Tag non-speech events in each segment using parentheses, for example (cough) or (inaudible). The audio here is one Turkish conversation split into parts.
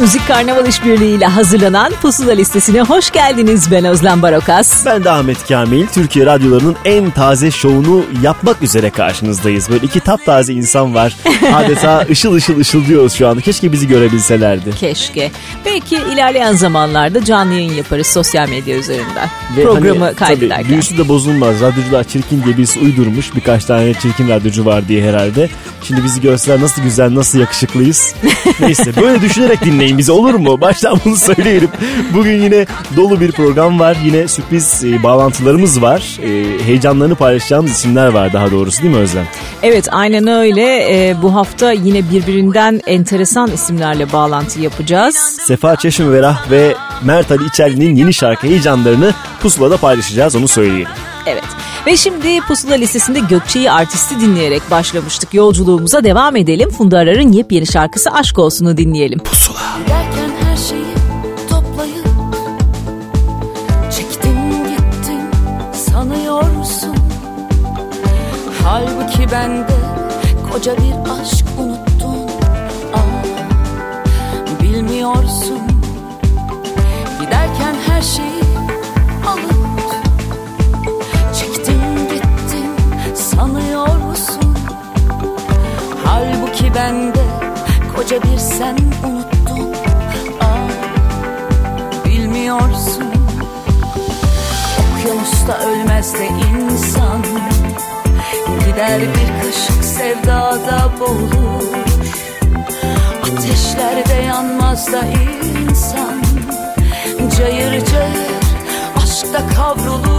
Müzik Karnaval İşbirliği ile hazırlanan Pusula listesine hoş geldiniz. Ben Özlem Barokas. Ben de Ahmet Kamil. Türkiye radyolarının en taze şovunu yapmak üzere karşınızdayız. Böyle iki taptaze insan var. (laughs) Adeta ışıl ışıl ışıl diyoruz şu anda. Keşke bizi görebilselerdi. Keşke. Belki ilerleyen zamanlarda canlı yayın yaparız sosyal medya üzerinden. Ve Programı hani, kaydederken. Tabii, büyüsü de bozulmaz. Radyocular çirkin diye birisi uydurmuş. Birkaç tane çirkin radyocu var diye herhalde. Şimdi bizi görseler nasıl güzel, nasıl yakışıklıyız. Neyse böyle düşünerek dinleyin bizi olur mu? Baştan bunu söyleyelim. Bugün yine dolu bir program var. Yine sürpriz e, bağlantılarımız var. E, heyecanlarını paylaşacağımız isimler var daha doğrusu değil mi Özlem? Evet aynen öyle. Ee, bu hafta yine birbirinden enteresan isimlerle bağlantı yapacağız. Sefa Çeşmeverah ve Mert Ali İçerli'nin yeni şarkı heyecanlarını pusulada paylaşacağız onu söyleyelim. Evet. Ve şimdi Pusula listesinde Gökçe'yi artisti dinleyerek başlamıştık. Yolculuğumuza devam edelim. Funda Arar'ın yepyeni şarkısı Aşk Olsun'u dinleyelim. Derken her şeyi Bende. Koca bir aşk unuttun. Aa, bilmiyorsun. Giderken her şeyi alıp Çektin gittin sanıyorsun Halbuki bende koca bir sen unuttun. Aa, bilmiyorsun. Okyanusta ölmez de insan Gider bir kaşık sevdada boğulur Ateşlerde yanmaz da insan. Cayır cayır aşkta kavrulur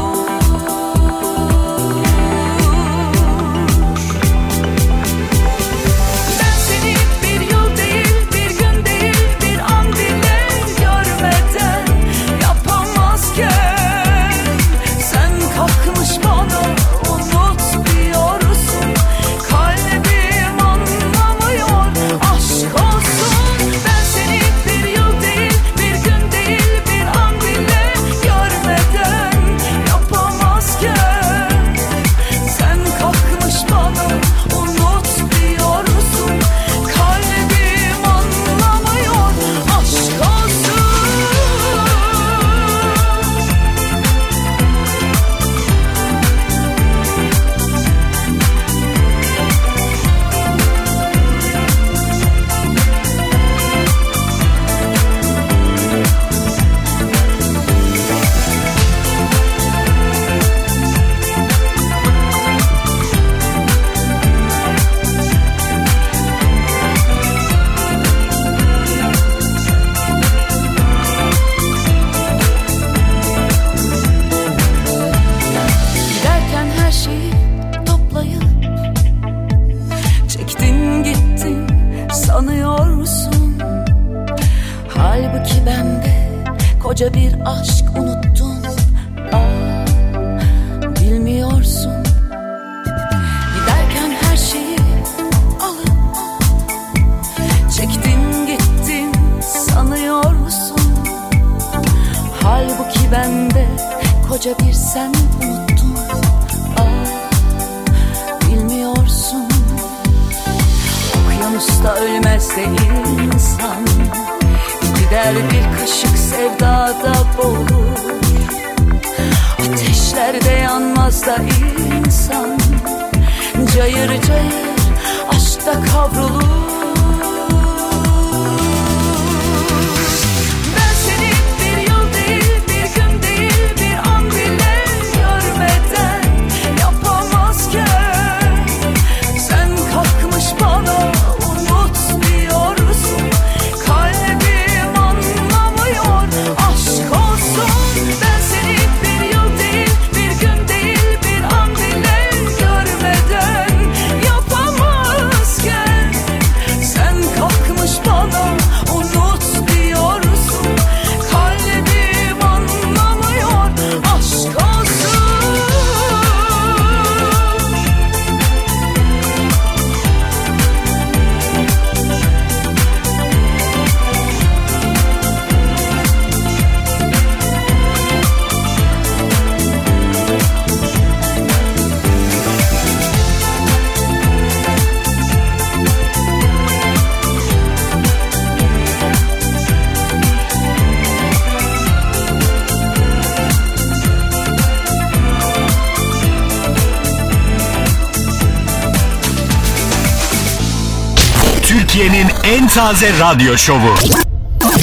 Taze Radyo Şovu.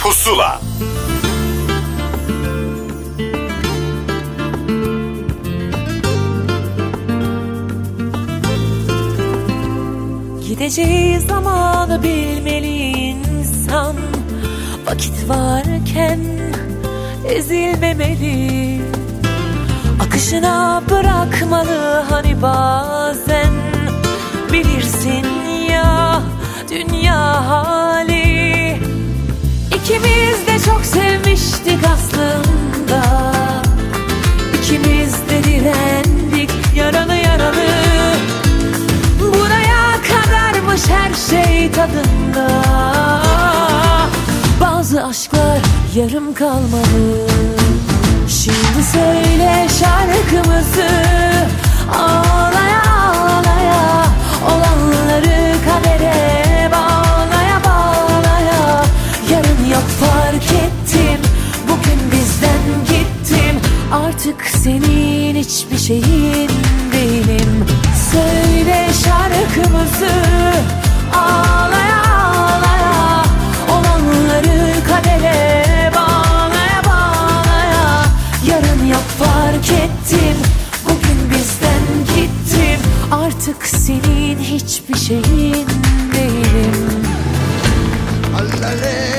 Pusula. Gideceği zamanı bilmeli insan. Vakit varken ezilmemeli. Akışına bırakmalı hani bazı Her şey tadında. Bazı aşklar yarım kalmalı Şimdi söyle şarkımızı Ağlaya ağlaya Olanları kadere bağlaya bağlaya. Yarın yok fark ettim. Bugün bizden gittim. Artık senin hiçbir şeyin değilim Söyle şarkımızı ağlaya ağlaya Olanları kadere bağlaya bağlaya. Yarın yok fark ettim Bugün bizden gittim. Artık senin hiçbir şeyin değilim. Allah'ım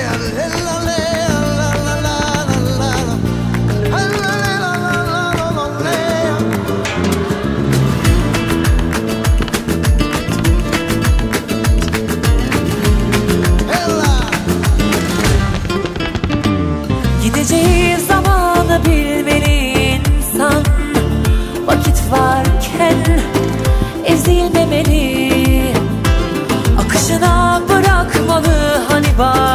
goodbye.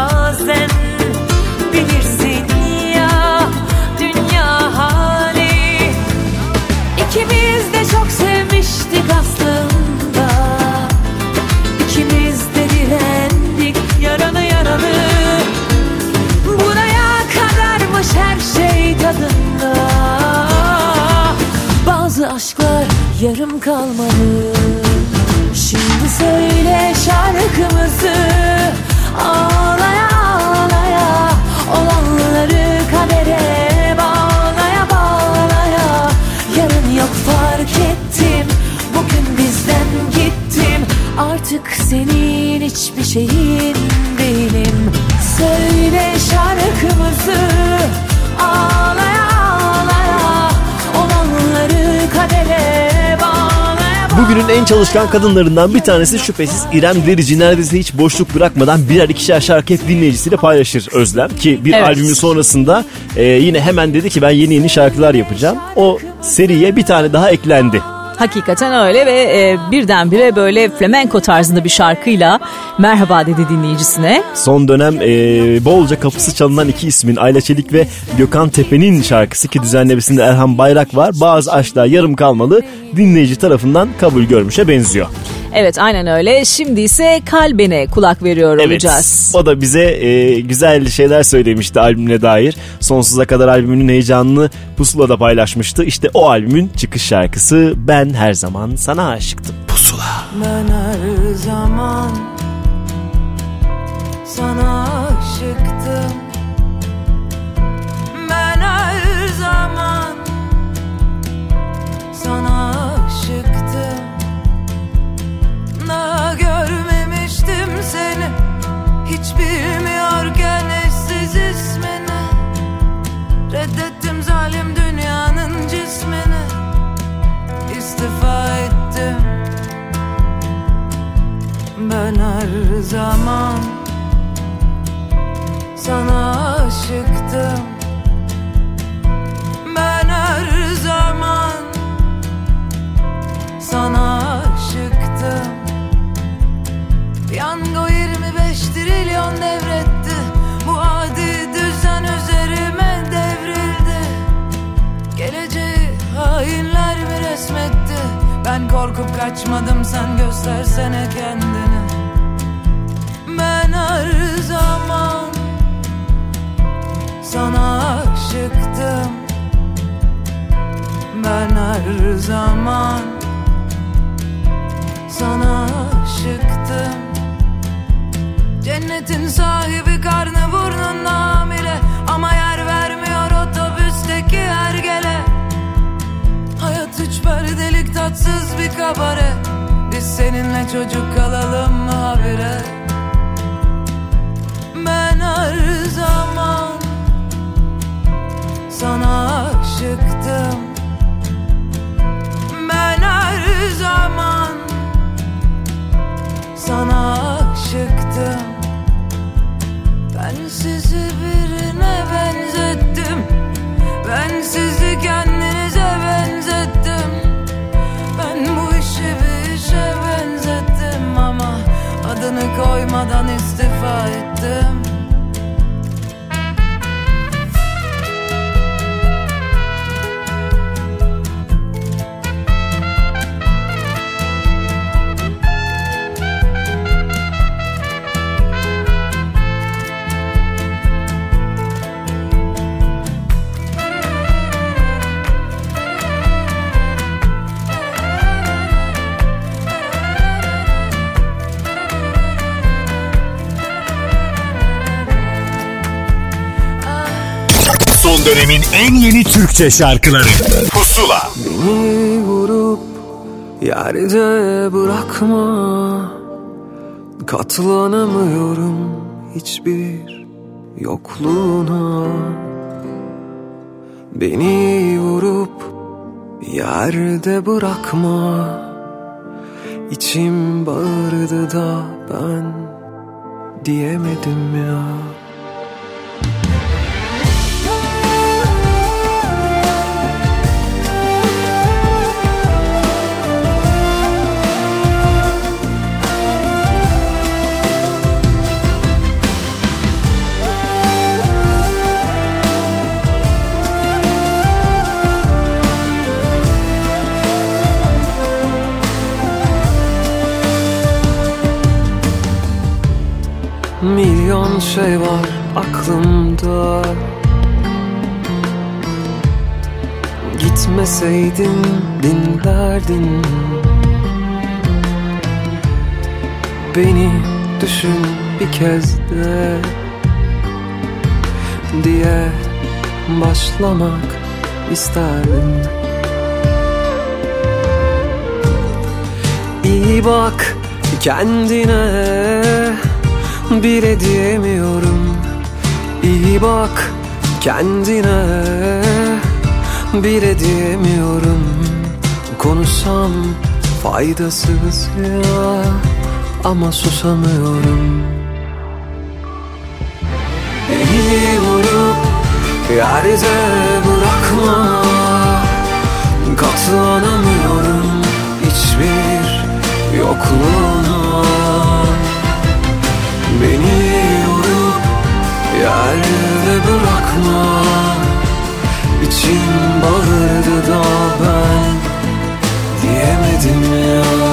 Bugünün en çalışkan kadınlarından bir tanesi şüphesiz İrem Derici. Neredeyse hiç boşluk bırakmadan birer ikişer şarkı hep dinleyicisiyle paylaşır Özlem. Ki bir Evet. albümün sonrasında e, yine hemen dedi ki ben yeni yeni şarkılar yapacağım. O seriye bir tane daha eklendi. Hakikaten öyle ve e, birdenbire böyle flamenco tarzında bir şarkıyla merhaba dedi dinleyicisine. Son dönem e, bolca kapısı çalınan iki ismin Ayla Çelik ve Gökhan Tepe'nin şarkısı ki düzenlemesinde Erhan Bayrak var. Bazı aşklar yarım kalmalı dinleyici tarafından kabul görmüşe benziyor. Evet aynen öyle. Şimdi ise kalbine kulak veriyor olacağız. O da bize e, güzel şeyler söylemişti albümüne dair. Sonsuza kadar albümünün heyecanını Pusula'da paylaşmıştı. İşte o albümün çıkış şarkısı Ben Her Zaman Sana Aşıktım. Pusula. Ben her zaman sana aşıktım Daha görmemiştim seni. Hiç bilmiyorken eşsiz ismini. Reddettim zalim dünyanın cismini. İstifa ettim. Ben her zaman sana aşıktım. Ben her zaman sana aşıktım Piyango 25 trilyon devretti. Bu adi düzen üzerime devrildi. Geleceği hainler mi resmetti. Ben korkup kaçmadım sen göstersene kendini. Ben her zaman sana aşıktım. Ben her zaman sana aşıktım Cennetin sahibi karnı burnunda hamile Ama yer vermiyor otobüsteki hergele Hayat üç perdelik tatsız bir kabare. Biz seninle çocuk kalalım mı habire? Ben her zaman sana aşıktım. Ben her zaman sana aşıktım Koymadan istifa ettim Dönemin en yeni Türkçe şarkıları. Pusula. Beni vurup yerde bırakma. Katlanamıyorum hiçbir yokluğuna. Beni vurup yerde bırakma. İçim bağırdı da ben diyemedim ya Milyon şey var aklımda. Gitmeseydin dinlerdin Beni düşün bir kez de Diye başlamak isterdim. İyi bak kendine bile diyemiyorum. İyi bak kendine. Bile diyemiyorum. Konuşsam faydasız ya Ama susamıyorum. Beni vurup yerde bırakma. Katlanamıyorum. Hiçbir yokluğuna Beni vurup yerde bırakma. İçim bağırdı da ben diyemedim ya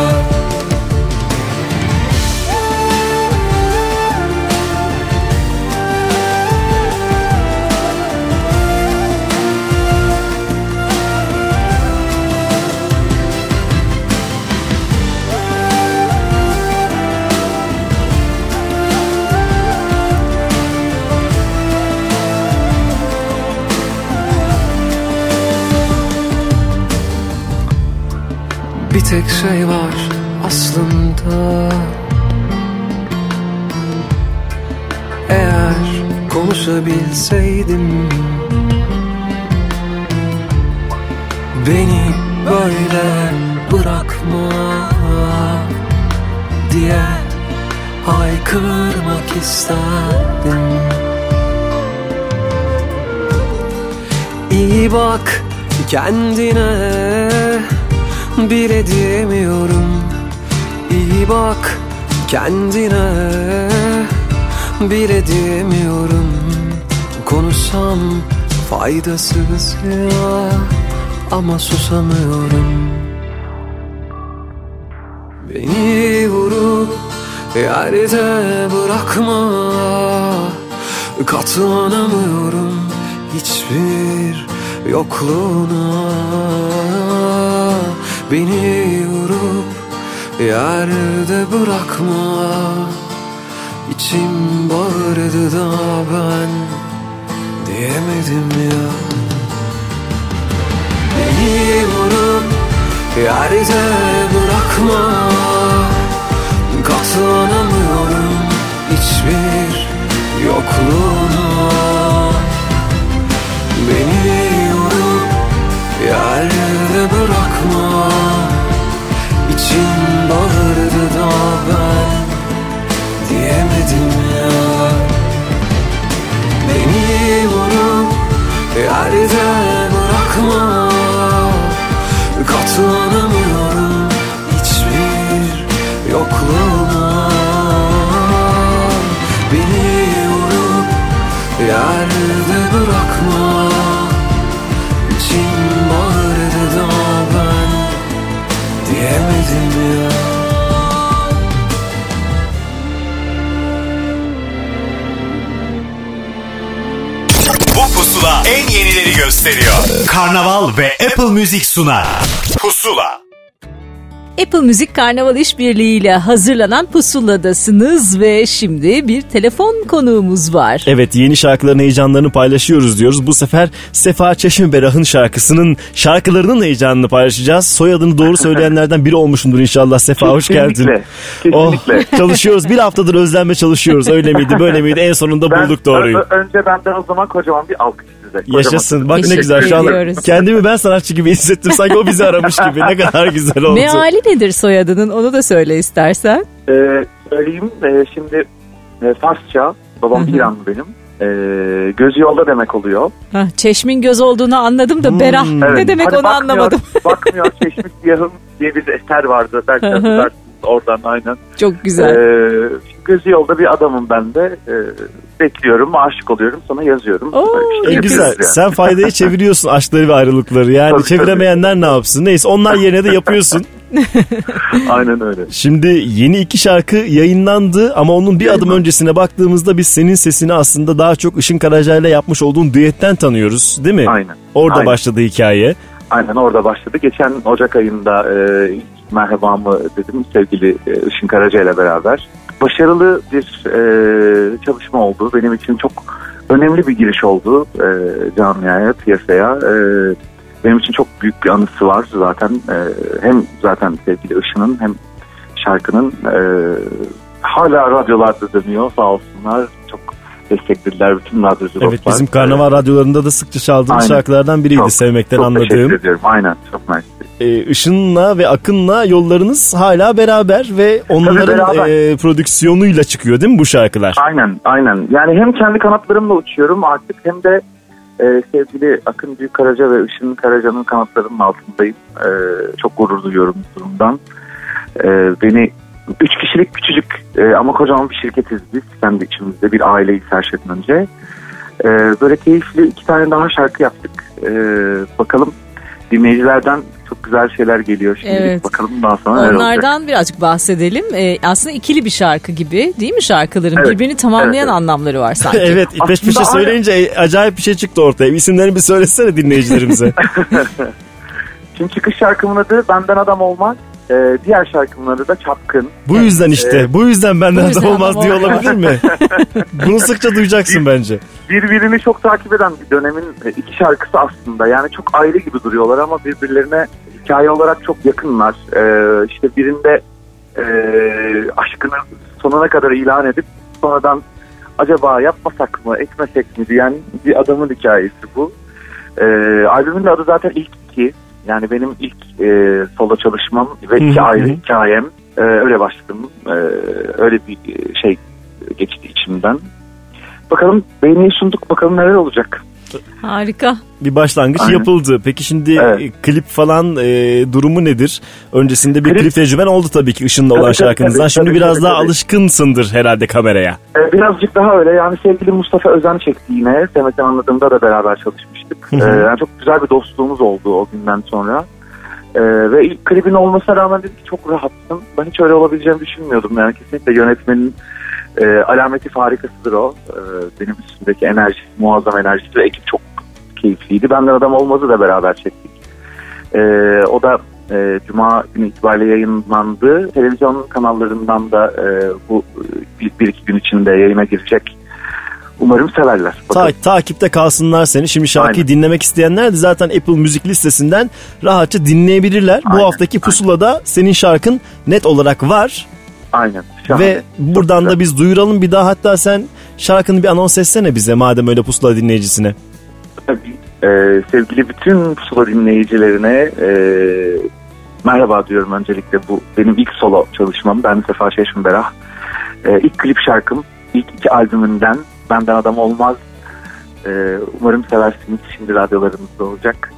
tek şey var aslında. Eğer konuşabilseydim Beni böyle bırakma diye haykırmak isterdim. İyi bak kendine bile diyemiyorum. İyi bak kendine bile diyemiyorum. Konuşsam faydasız ya ama susamıyorum. Beni vurup yerde bırakma Katlanamıyorum hiçbir yokluğuna Beni vurup yerde bırakma. İçim bağırdı da ben diyemedim ya. Beni vurup yerde bırakma. Katlanamıyorum hiçbir yokluğuna Beni bağırdı da ben diyemedim ya. Beni vurup yerde bırakma. Katlanamıyorum hiçbir yokluğuna Beni vurup yerde bırakma. İçim bağırdı da ben diyemedim ya yenileri gösteriyor. Karnaval ve Apple Müzik sunar. Pusula. Apple Müzik Karnaval İşbirliği ile hazırlanan Pusula'dasınız ve şimdi bir telefon konuğumuz var. Evet yeni şarkıların heyecanlarını paylaşıyoruz diyoruz. Bu sefer Sefa Çeşme Berah'ın şarkısının şarkılarının heyecanını paylaşacağız. Soyadını doğru (laughs) söyleyenlerden biri olmuşumdur inşallah. Sefa hoş geldin. Kesinlikle, Oh, kesinlikle. (laughs) çalışıyoruz. Bir haftadır özlenme çalışıyoruz. Öyle miydi böyle miydi? En sonunda Ben- bulduk doğruyu. önce benden o zaman kocaman bir alkış size. Kocaman. Yaşasın. Bak ne güzel şu an kendimi ben sanatçı gibi hissettim. Sanki o bizi aramış gibi. Ne kadar güzel oldu. Meali nedir soyadının onu da söyle istersen. Ee, söyleyeyim e, şimdi e, Farsça, babam İranlı benim. E, gözü yolda demek oluyor. Hah, çeşmin göz olduğunu anladım da Hmm. Berah Evet. ne demek Hani onu bakmıyor- anlamadım. bakmıyor Çeşmiş Siyahım diye bir eser vardı. Belki hatırlarsınız oradan aynen. Çok güzel. Ee, gözü yolda bir adamım ben de. Ee, bekliyorum, aşık oluyorum, sonra yazıyorum. Oo, E, şey güzel. yapıyoruz yani. Sen faydayı çeviriyorsun aşkları ve ayrılıkları. Yani Tabii, çeviremeyenler ne yapsın? Neyse onlar yerine de yapıyorsun. (laughs) Aynen öyle. Şimdi yeni iki şarkı yayınlandı ama onun bir adım öncesine baktığımızda biz senin sesini aslında daha çok Işın Karaca'yla yapmış olduğun düetten tanıyoruz değil mi? Aynen. Orada Aynen. başladı hikaye. Aynen orada başladı. Geçen Ocak ayında e, ilk merhabamı dedim sevgili e, Işın Karaca ile beraber. Başarılı bir e, çalışma oldu. Benim için çok önemli bir giriş oldu e, camiaya, piyasaya. E, benim için çok büyük bir anısı var zaten. E, hem zaten sevgili Işın'ın hem şarkının e, hala radyolarda dönüyor sağ olsunlar. Çok desteklediler bütün radyocu Evet bizim karnaval radyolarında da sıkça çaldığımız Aynen. şarkılardan biriydi Çok- sevmekten çok teşekkür anladığım. ediyorum. Aynen çok mersi. E, Işın'la ve Akın'la yollarınız hala beraber ve onların beraber. e, prodüksiyonuyla çıkıyor değil mi bu şarkılar? Aynen aynen. Yani hem kendi kanatlarımla uçuyorum artık hem de e, sevgili Akın Büyük Karaca ve Işın Karaca'nın kanatlarının altındayım. E, çok gurur duyuyorum bu durumdan. E, beni üç kişilik küçücük e, ama kocaman bir şirketiz biz. Kendi içimizde bir aileyiz her şeyden önce. E, böyle keyifli iki tane daha şarkı yaptık. E, bakalım dinleyicilerden çok güzel şeyler geliyor şimdi. Evet. Bakalım daha sonra neler olacak. Onlardan birazcık bahsedelim. Ee, aslında ikili bir şarkı gibi değil mi şarkıların? Evet. Birbirini tamamlayan Evet, evet. anlamları var sanki. (laughs) evet peş peşe söyleyince acayip bir şey çıktı ortaya. İsimlerini bir söylesene dinleyicilerimize. (laughs) Şimdi çıkış şarkımın adı Benden Adam Olmaz. E, diğer şarkımın adı da Çapkın. bu yüzden işte bu yüzden benden Bu adam yüzden olmaz adam diye olmaz. olabilir mi? (laughs) Bunu sıkça duyacaksın bence. birbirini çok takip eden bir dönemin e, iki şarkısı aslında. Yani çok ayrı gibi duruyorlar ama birbirlerine hikaye olarak çok yakınlar. Ee, işte birinde e, aşkını sonuna kadar ilan edip sonradan acaba yapmasak mı etmesek mi diyen bir adamın hikayesi bu. Ee, albümün de adı zaten ilk iki. Yani benim ilk e, solo çalışmam ve Hı iki hı ayrı hı. hikayem. Ee, öyle başladım. Ee, öyle bir şey geçti içimden. Bakalım beğeniyi sunduk bakalım neler olacak. Harika. Bir başlangıç Aynen. yapıldı. Peki şimdi Evet. e, klip falan e, durumu nedir? Öncesinde bir Klip- klip tecrüben oldu tabii ki Işın'la olan Tabii, tabii, şarkınızdan. tabii, Şimdi tabii, biraz tabii, daha tabii. alışkınsındır herhalde kameraya. Ee, birazcık daha öyle yani sevgili Mustafa Özen çekti yine. Demet anladığımda da beraber Hı Ee, yani çok güzel bir dostluğumuz oldu o günden sonra. Ee, ve ilk klibin olmasına rağmen dedim ki çok rahatsın. Ben hiç öyle olabileceğimi düşünmüyordum. Yani kesinlikle yönetmenin e, alameti farikasıdır o. Ee, benim üstümdeki enerjisi, muazzam enerjisi ve ekip çok keyifliydi. Benden Adam Olmaz'ı da beraber çektik. Ee, o da e, Cuma günü itibariyle yayınlandı. Televizyon kanallarından da e, bu e, bir, bir iki gün içinde yayına girecek. Umarım severler. Ta- takipte kalsınlar seni. Şimdi şarkıyı Aynen. dinlemek isteyenler de zaten Apple Müzik listesinden rahatça dinleyebilirler. Bu Aynen, haftaki pusulada senin şarkın net olarak var. Aynen. Şahane. Ve buradan da biz duyuralım bir daha hatta sen şarkını bir anons etsene bize madem öyle pusula dinleyicisine. Tabii, e, sevgili bütün pusula dinleyicilerine e, merhaba diyorum öncelikle. Bu benim ilk solo çalışmam. Ben Sefa Şeşmin Berah. E, ilk klip şarkım. ilk iki albümünden Benden Adam Olmaz. E, umarım seversiniz. Şimdi radyolarımızda olacak.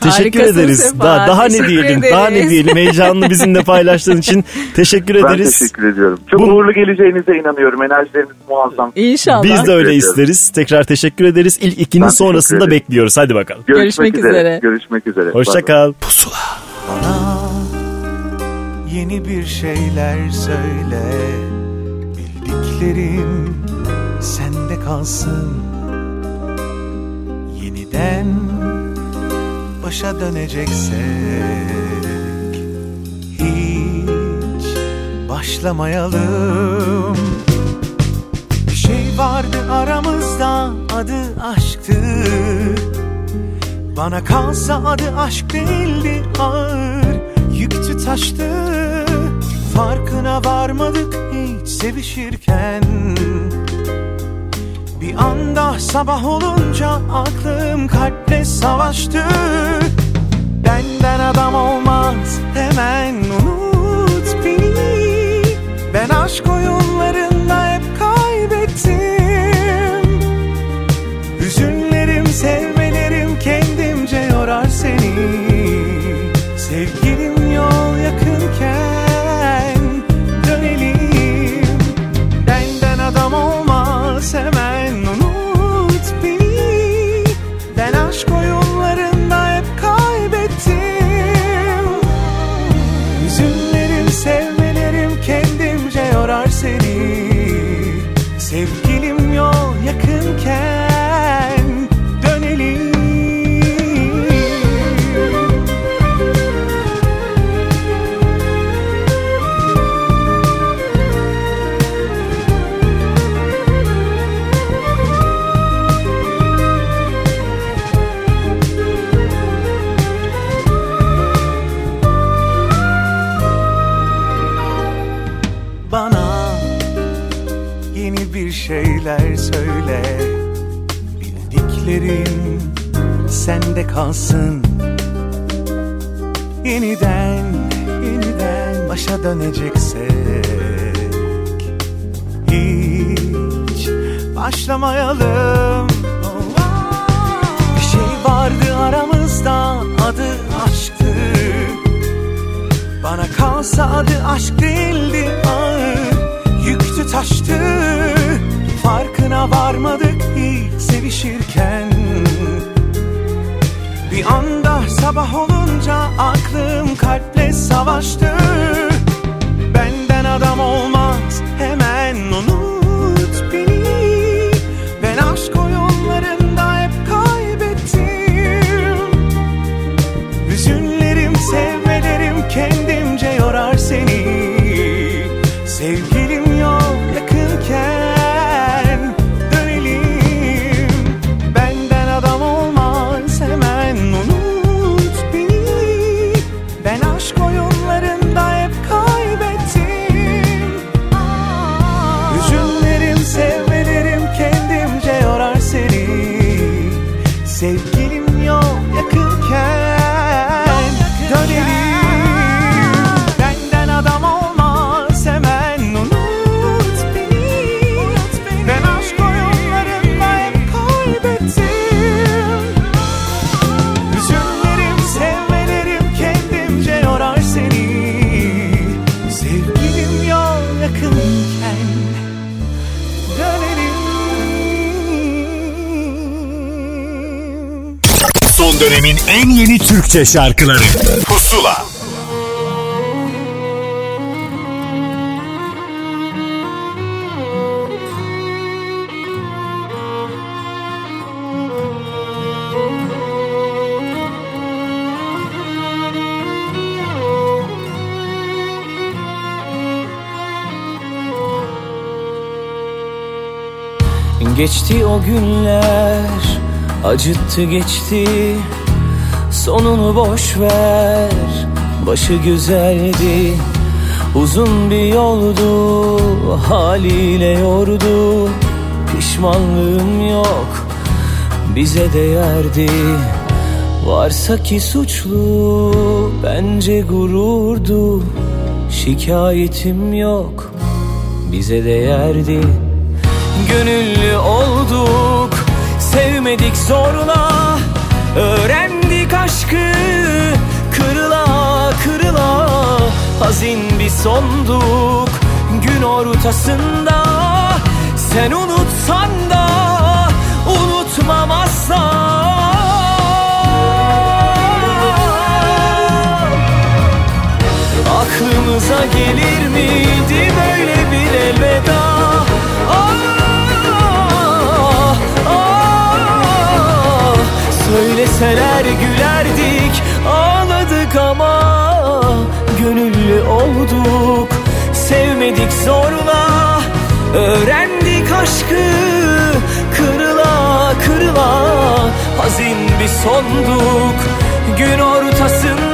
Teşekkür Harikasın ederiz. Sefa, Daha, daha ne teşekkür diyelim? ederiz. Daha ne diyelim? Heyecanlı bizimle paylaştığın için teşekkür Ben ederiz. teşekkür ediyorum. Çok Bu- uğurlu geleceğinize inanıyorum. Enerjileriniz muazzam. İnşallah. Biz de öyle Teşekkür isteriz. Tekrar teşekkür ederiz. İlk ikinin Ben sonrasında bekliyoruz. Hadi bakalım. Görüşmek üzere. Görüşmek üzere. Hoşça kal. Bana yeni bir şeyler söyle Bildiklerim sende kalsın. Yeniden başa döneceksek Hiç başlamayalım. Bir şey vardı aramızda adı aşktı. Bana kalsa adı aşk değildi ağır Yüktü taştı. Farkına varmadık hiç sevişirken Bir anda sabah olunca aklım kalple savaştı. Benden adam olmaz hemen unut beni. Ben aşk oyunlarında hep kaybettim sende kalsın. Yeniden, yeniden başa döneceksek. Hiç başlamayalım. Bir şey vardı aramızda adı aşktı. Bana kalsa adı aşk değildi ağır Yüktü taştı. Farkına varmadık hiç sevişirken Bir anda sabah olunca aklım kalple savaştı. Benden adam olmaz hemen unut Türkçe şarkıları. Pusula. Geçti o günler acıttı geçti Sonunu boş ver. Başı güzeldi Uzun bir yoldu haliyle yordu. Pişmanlığım yok bize değerdi. Varsa ki suçlu bence gururdu. Şikayetim yok bize değerdi. Gönüllü olduk Sevmedik zorla. Öğrendik aşkı Kırıla kırıla Hazin bir sonduk Gün ortasında. Sen unutsan da Unutmam asla Aklımıza gelir miydi böyle bir elveda? Ah, ah, Söyleseler gülerdik Ağladık ama Gönüllü olduk. Sevmedik zorla Öğrendik aşkı Kırıla kırıla Hazin bir sonduk. Gün ortasında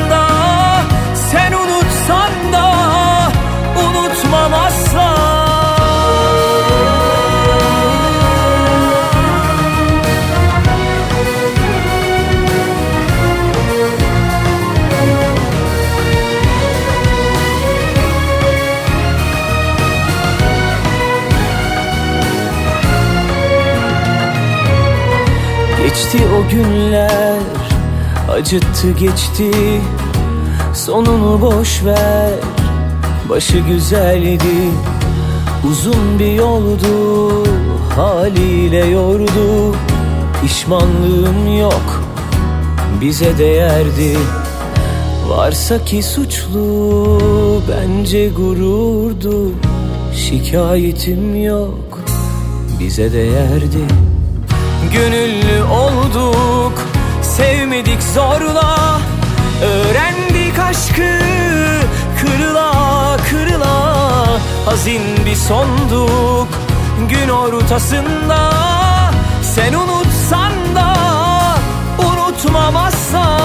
Geçti o günler. Acıttı geçti Sonunu boş ver. Başı güzeldi Uzun bir yoldu haliyle yordu. Pişmanlığım yok bize değerdi. Varsa ki suçlu bence gururdu. Şikayetim yok bize değerdi Gönüllü olduk. Sevmedik zorla Öğrendik aşkı. Kırıla kırıla Hazin bir sonduk. Gün ortasında Sen unutsan da Unutmam asla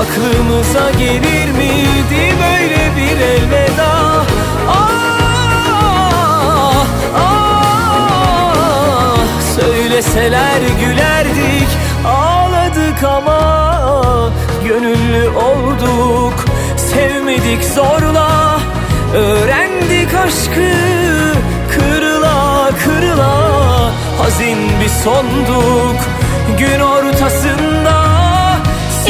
Aklımıza gelir miydi böyle bir elveda Bilseler gülerdik Ağladık ama Gönüllü olduk. Sevmedik zorla Öğrendik aşkı Kırıla kırıla Hazin bir sonduk. Gün ortasında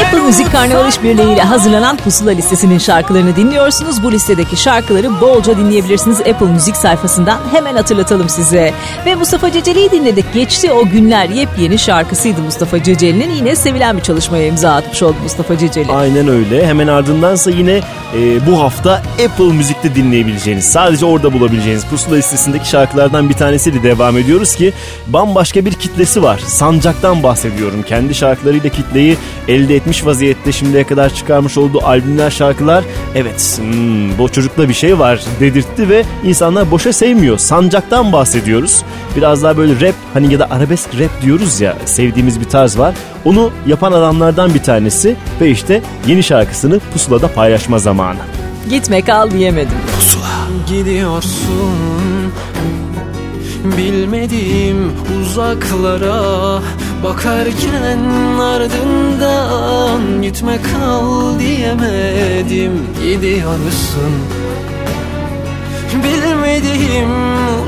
Apple Müzik Karnaval İşbirliği ile hazırlanan Pusula listesinin şarkılarını dinliyorsunuz. Bu listedeki şarkıları bolca dinleyebilirsiniz Apple Müzik sayfasından. Hemen hatırlatalım size. Ve Mustafa Ceceli'yi dinledik. Geçti o günler yepyeni şarkısıydı Mustafa Ceceli'nin. Yine sevilen bir çalışmaya imza atmış oldu Mustafa Ceceli. Aynen öyle. Hemen ardındansa yine e, bu hafta Apple Müzik'te dinleyebileceğiniz, sadece orada bulabileceğiniz Pusula listesindeki şarkılardan bir tanesiyle devam ediyoruz ki bambaşka bir kitlesi var. Sancak'tan bahsediyorum. Kendi şarkılarıyla kitleyi elde etmiş vaziyette şimdiye kadar çıkarmış olduğu albümler, şarkılar evet hmm, bu çocukta bir şey var dedirtti ve insanlar boşa sevmiyor. Sancak'tan bahsediyoruz. Biraz daha böyle rap hani ya da arabesk rap diyoruz ya sevdiğimiz bir tarz var. Onu yapan adamlardan bir tanesi ve işte yeni şarkısını Pusula'da paylaşma zamanı. Gitme kal diyemedim. Gidiyorsun Bilmediğim uzaklara Bakarken ardından Gitme kal diyemedim. Gidiyorsun Bilmediğim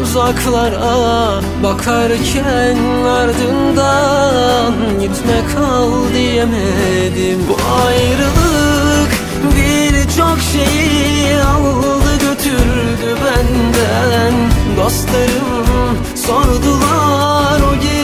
uzaklara Bakarken ardından Gitme kal diyemedim. Bu ayrılık birçok şeyi aldı götürdü benden. Dostlarım sordular o gitti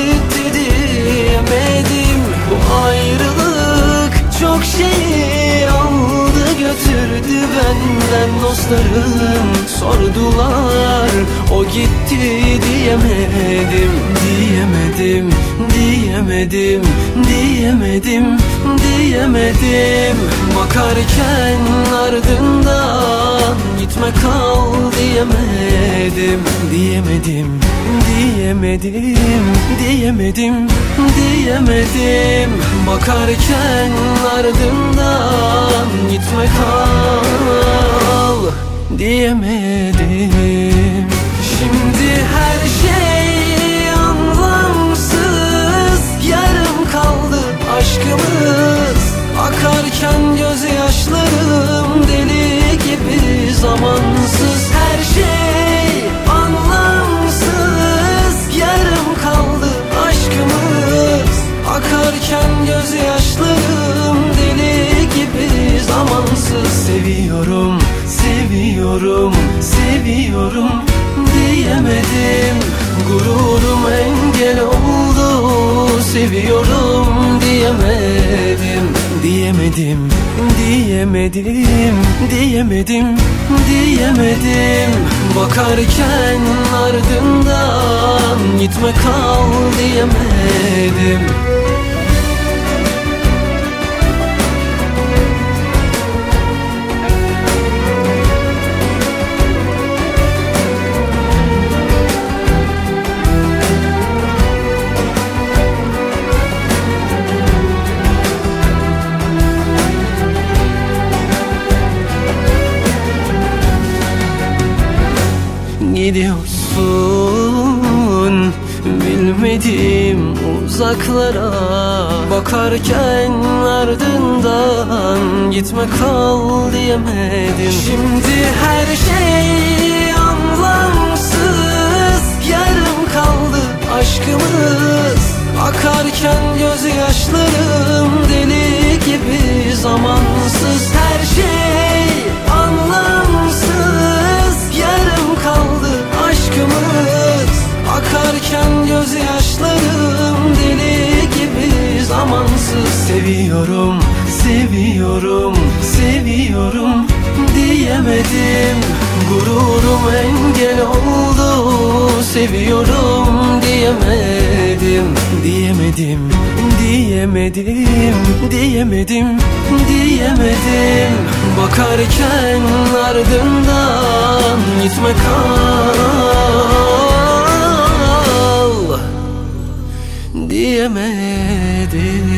diyemedim Bu ayrılık çok şeyi aldı götürdü benden Dostlarım. Sordular o gitti diyemedim Diyemedim, diyemedim, diyemedim, diyemedim. Bakarken ardından gitme kal diyemedim Diyemedim, diyemedim, diyemedim, diyemedim Bakarken ardından gitme kal diyemedim. Şimdi her şey anlamsız Yarım kaldı aşkımız. Akarken gözyaşlarım deli gibi zamansız Seviyorum, seviyorum, seviyorum diyemedim. Gururum engel oldu Seviyorum diyemedim. Diyemedim, diyemedim, diyemedim, diyemedim. Bakarken ardından gitme kal diyemedim gidiyorsun? Bilmediğim uzaklara Bakarken ardından Gitme kal diyemedim. Şimdi her şey anlamsız. Yarım kaldı aşkımız. Akarken gözyaşlarım deli gibi zamansız. Her şey anlamsız. Yarım kaldı aşkımız Akarken gözyaşlarım deli gibi zamansız. Seviyorum, seviyorum, seviyorum diyemedim. Gururum engel oldu Seviyorum diyemedim. Diyemedim, diyemedim, diyemedim, diyemedim Bakarken ardından gitme kal Diyemedim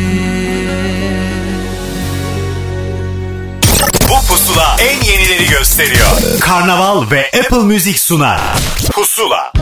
Bu pusula en yenileri gösteriyor. Karnaval ve Apple Müzik sunar. Pusula.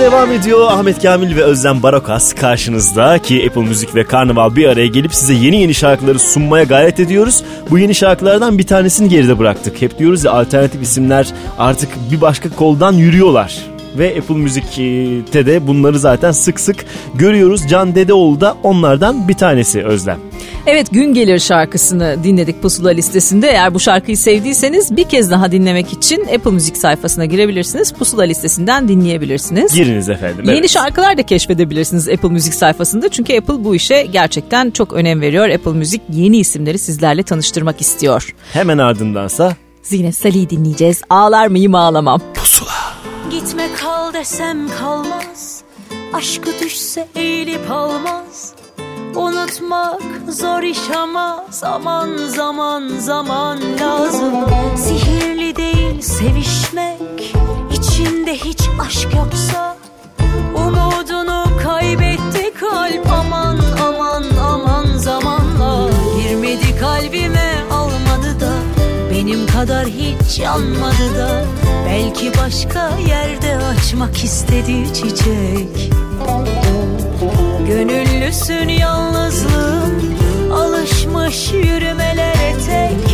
Devam ediyor. Ahmet Kamil ve Özlem Barokas karşınızda ki Apple Müzik ve Karnaval bir araya gelip size yeni yeni şarkıları sunmaya gayret ediyoruz. Bu yeni şarkılardan bir tanesini geride bıraktık. Hep diyoruz ya alternatif isimler artık bir başka koldan yürüyorlar. Ve Apple Müzik'te de bunları zaten sık sık görüyoruz. Can Dedeoğlu da onlardan bir tanesi Özlem. Evet Gün Gelir şarkısını dinledik Pusula listesinde. Eğer bu şarkıyı sevdiyseniz bir kez daha dinlemek için Apple Müzik sayfasına girebilirsiniz. Pusula listesinden dinleyebilirsiniz. Giriniz efendim. Yeni evet. şarkılar da keşfedebilirsiniz Apple Müzik sayfasında. Çünkü Apple bu işe gerçekten çok önem veriyor. Apple Müzik yeni isimleri sizlerle tanıştırmak istiyor. Hemen ardındansa Zine Salih'i dinleyeceğiz. Ağlar mıyım ağlamam. Gitme kal desem kalmaz Aşkı düşse eğilip almaz Unutmak zor iş ama Zaman zaman zaman lazım. Sihirli değil sevişmek. İçinde hiç aşk yoksa Umudunu kaybetti kalp. Aman aman aman zamanla Girmedi kalbime almadı da. Benim kadar hiç yanmadı da. Belki başka yerde açmak istedi çiçek Gönüllüsün yalnızlığın Alışmış yürümelere tek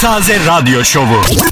Taze radyo şovu.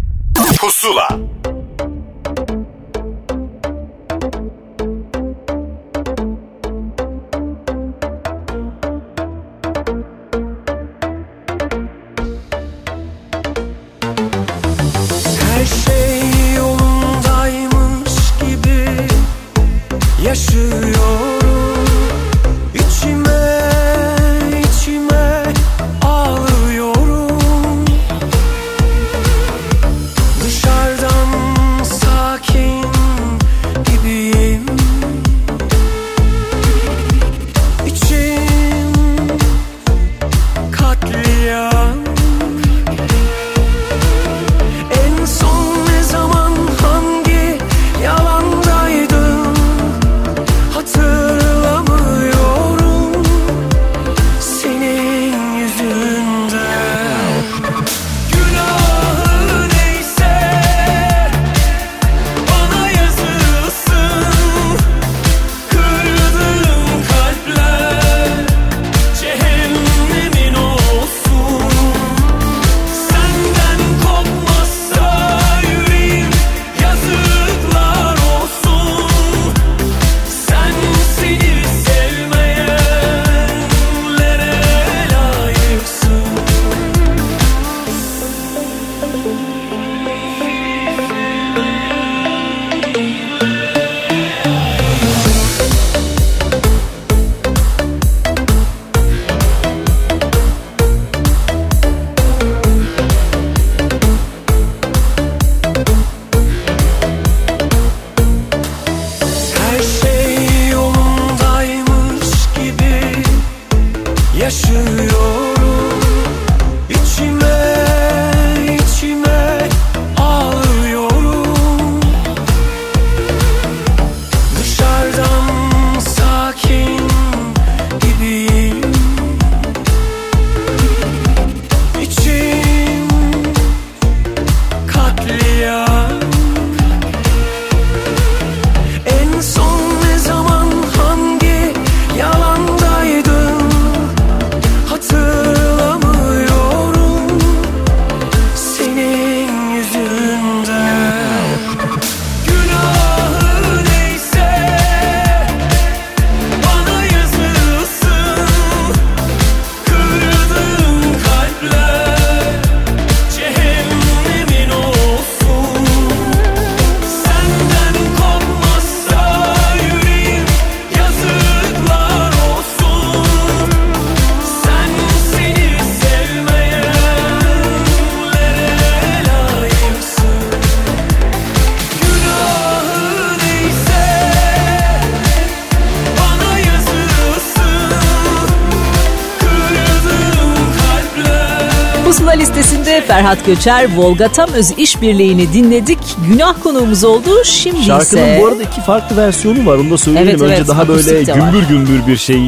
Ferhat Göçer, Volga Tamöz işbirliğini dinledik. Günah konuğumuz oldu. Şimdi Şarkının ise... bu arada iki farklı versiyonu var onu da söyleyelim. Evet, Önce evet, daha böyle gümbür gümbür bir şey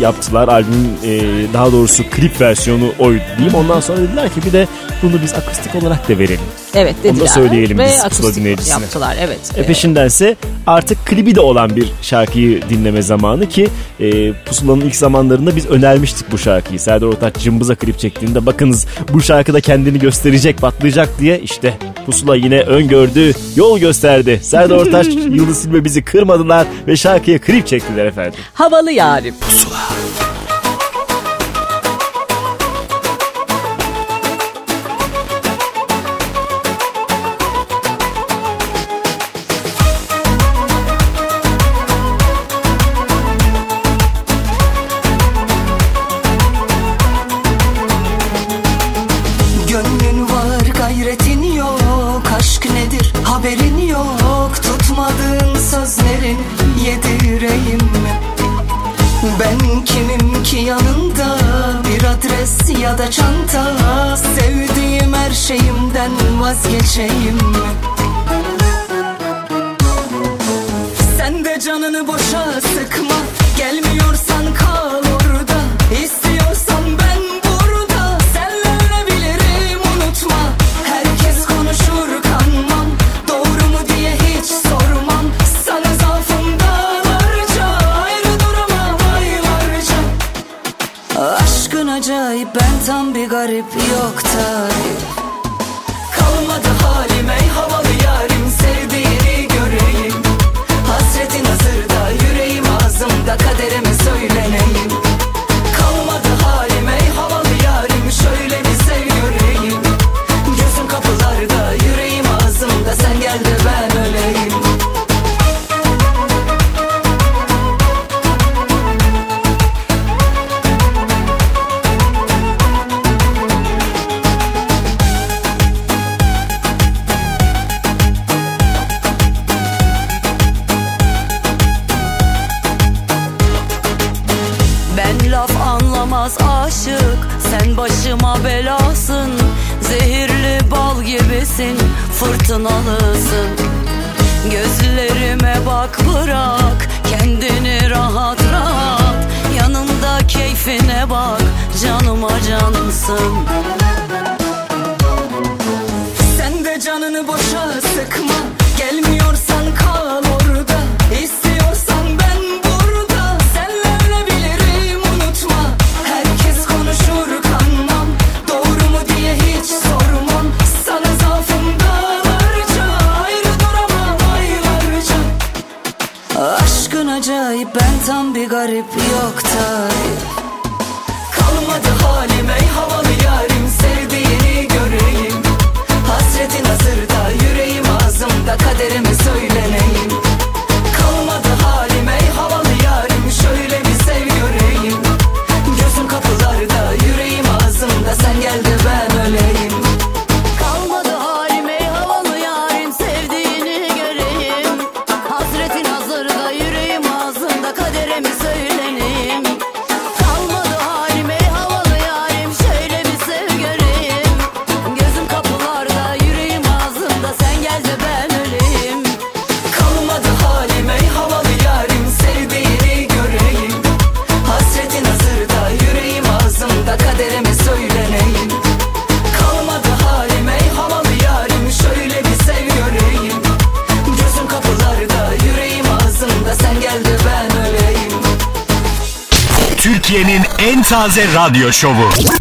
yaptılar. Albümün e, daha doğrusu klip versiyonu oydu diyeyim. Ondan sonra dediler ki bir de bunu biz akustik olarak da verelim. Evet Onu da dediler. söyleyelim Ve biz pusula akustik dinleyicisine. yaptılar. Evet. E peşindense artık klibi de olan bir şarkıyı dinleme zamanı ki e, Pusula'nın ilk zamanlarında biz önermiştik bu şarkıyı. Serdar Ortaç cımbıza klip çektiğinde bakınız bu şarkıda kendini gösterecek patlayacak diye işte Pusula yine öngördü yol gösterdi. Serdar Ortaç (laughs) Yıldız Silve bizi kırmadılar ve şarkıya klip çektiler efendim. Havalı yarim. Gönlün da çanta Sevdiğim her şeyimden vazgeçeyim mi? En taze radyo şovu.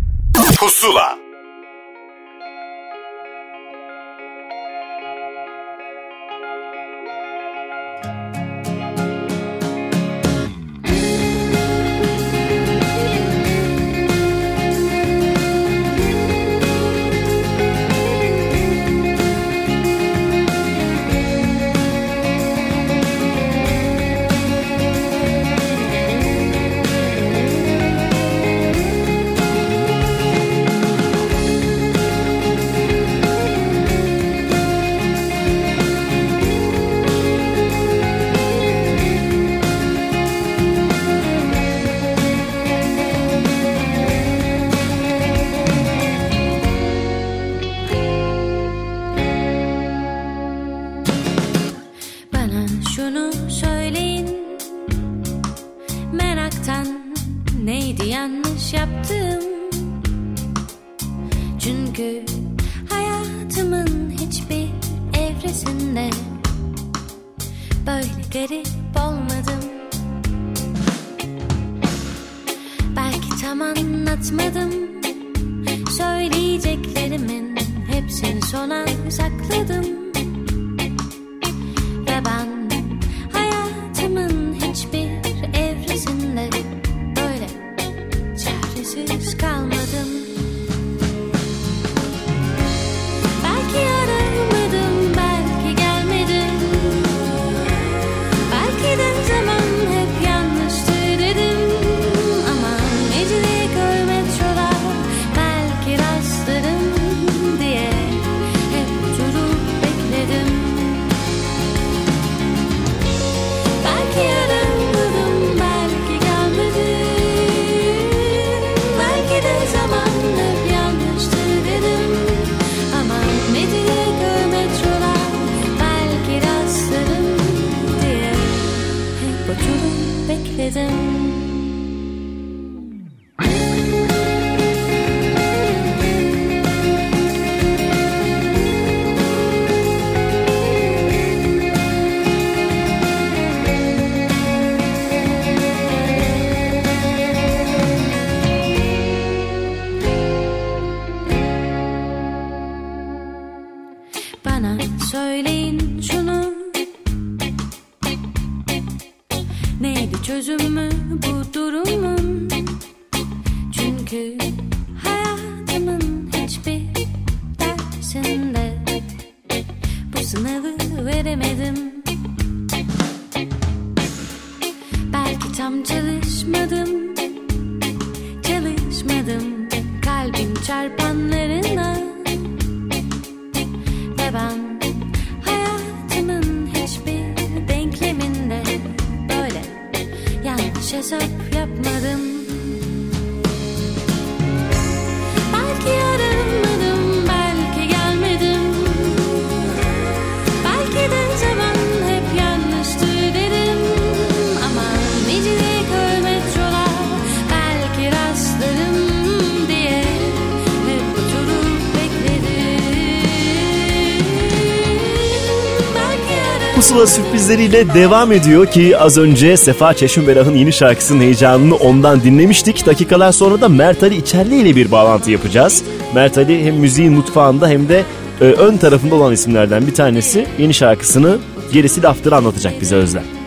Pusula sürprizleriyle devam ediyor ki az önce Sefa Çeşmeberah'ın yeni şarkısının heyecanını ondan dinlemiştik. Dakikalar sonra da Mert Ali İçerli ile bir bağlantı yapacağız. Mert Ali hem müziğin mutfağında hem de e, ön tarafında olan isimlerden bir tanesi. Yeni şarkısını gerisi laftır anlatacak bize Özlem.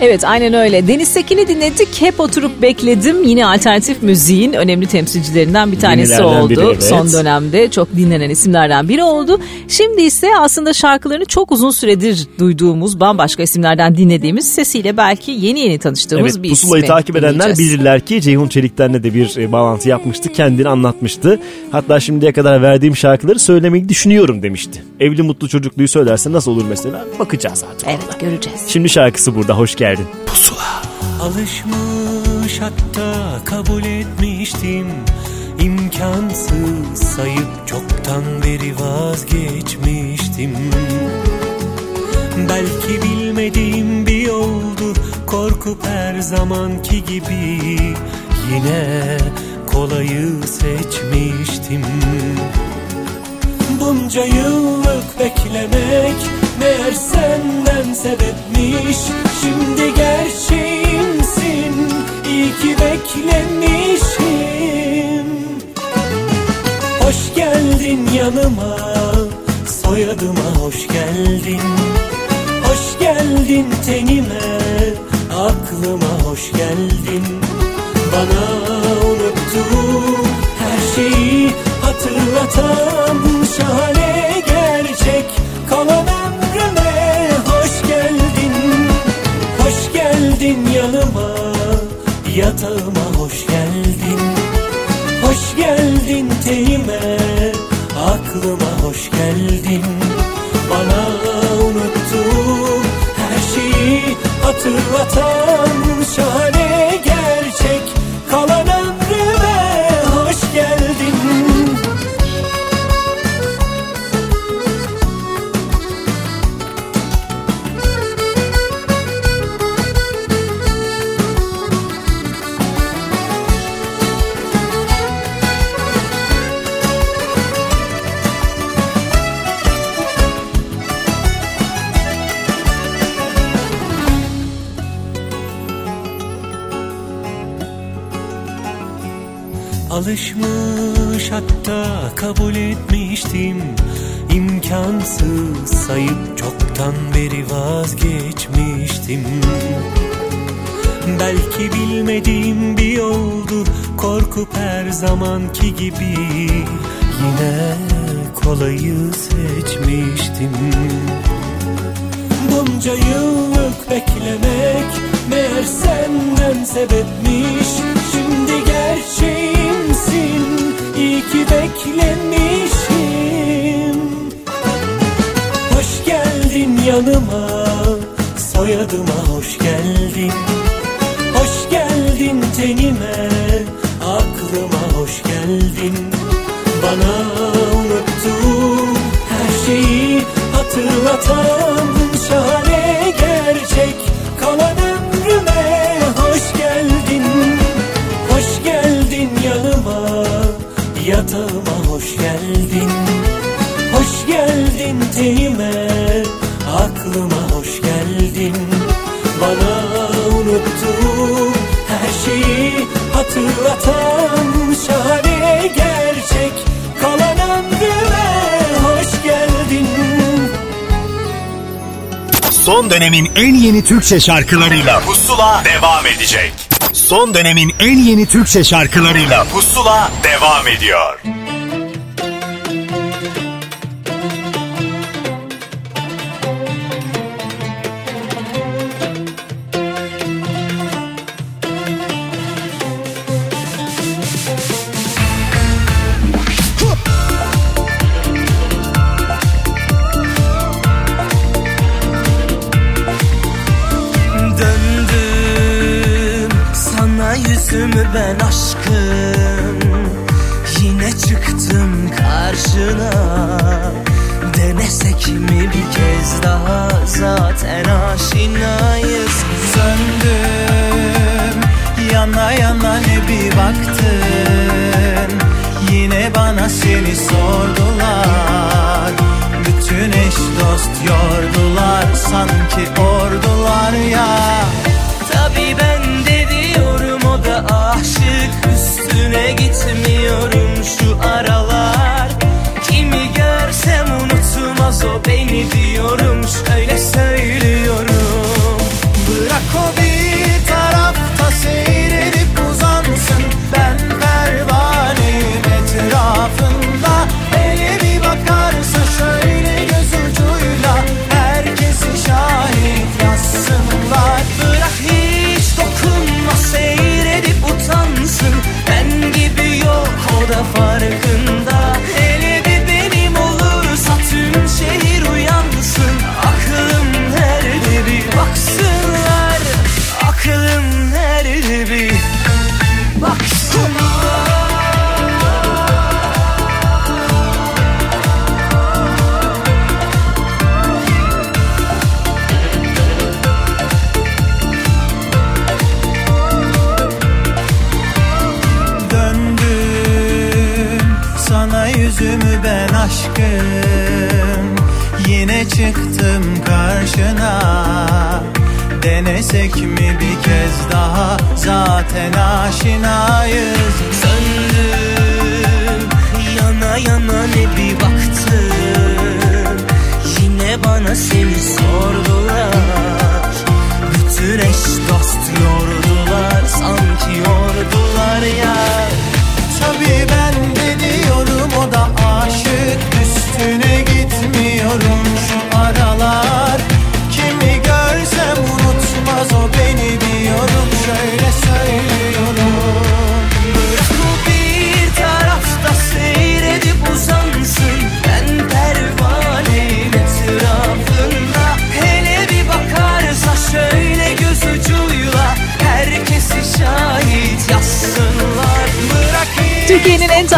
Evet aynen öyle. Deniz Sekin'i dinledik. Hep oturup bekledim. Yine alternatif müziğin önemli temsilcilerinden bir tanesi Yenilerden oldu. biri, evet. Son dönemde çok dinlenen isimlerden biri oldu. Şimdi ise aslında şarkılarını çok uzun süredir duyduğumuz, bambaşka isimlerden dinlediğimiz sesiyle belki yeni yeni tanıştığımız Evet bir pusulayı ismi takip edenler bilirler ki Ceyhun Çelik'ten de bir e, bağlantı yapmıştı. Kendini anlatmıştı. Hatta şimdiye kadar verdiğim şarkıları söylemeyi düşünüyorum demişti. Evli mutlu çocukluyu söylerse nasıl olur mesela bakacağız artık. Evet göreceğiz. Şimdi şarkısı burada hoş geldin. Alışmış hatta kabul etmiştim. İmkansız sayıp çoktan beri vazgeçmiştim. Belki bilmediğim bir yoldu Korkup her zamanki gibi Yine kolayı seçmiştim. Bunca yıllık beklemek Meğer senden sebepmiş Şimdi gerçeğimsin. İyi ki beklemişim. Hoş geldin yanıma Soyadıma hoş geldin. Hoş geldin tenime Aklıma hoş geldin. Bana unuttuğum her şeyi hatırlatan şahane gerçek kalan geldin yanıma yatağıma hoş geldin. Hoş geldin tenime aklıma hoş geldin. Bana unuttuğum her şeyi hatırlatan şahane Alışmış hatta kabul etmiştim. İmkansız sayıp çoktan beri vazgeçmiştim. Belki bilmediğim bir yoldu Korkup her zamanki gibi. Yine kolayı seçmiştim. Bunca yıllık beklemek Meğer senden sebepmiş gerçeğimsin İyi ki beklemişim. Hoş geldin yanıma Soyadıma hoş geldin. Hoş geldin tenime Aklıma hoş geldin. Bana unuttuğum her şeyi hatırlatan şahane hoş geldin hoş geldin tenime aklıma hoş geldin bana unuttuğum her şeyi hatırlatan şahane gerçek kalan ömrüme hoş geldin Son dönemin en yeni Türkçe şarkılarıyla Pusula devam edecek. Son dönemin en yeni Türkçe şarkılarıyla Pusula devam ediyor.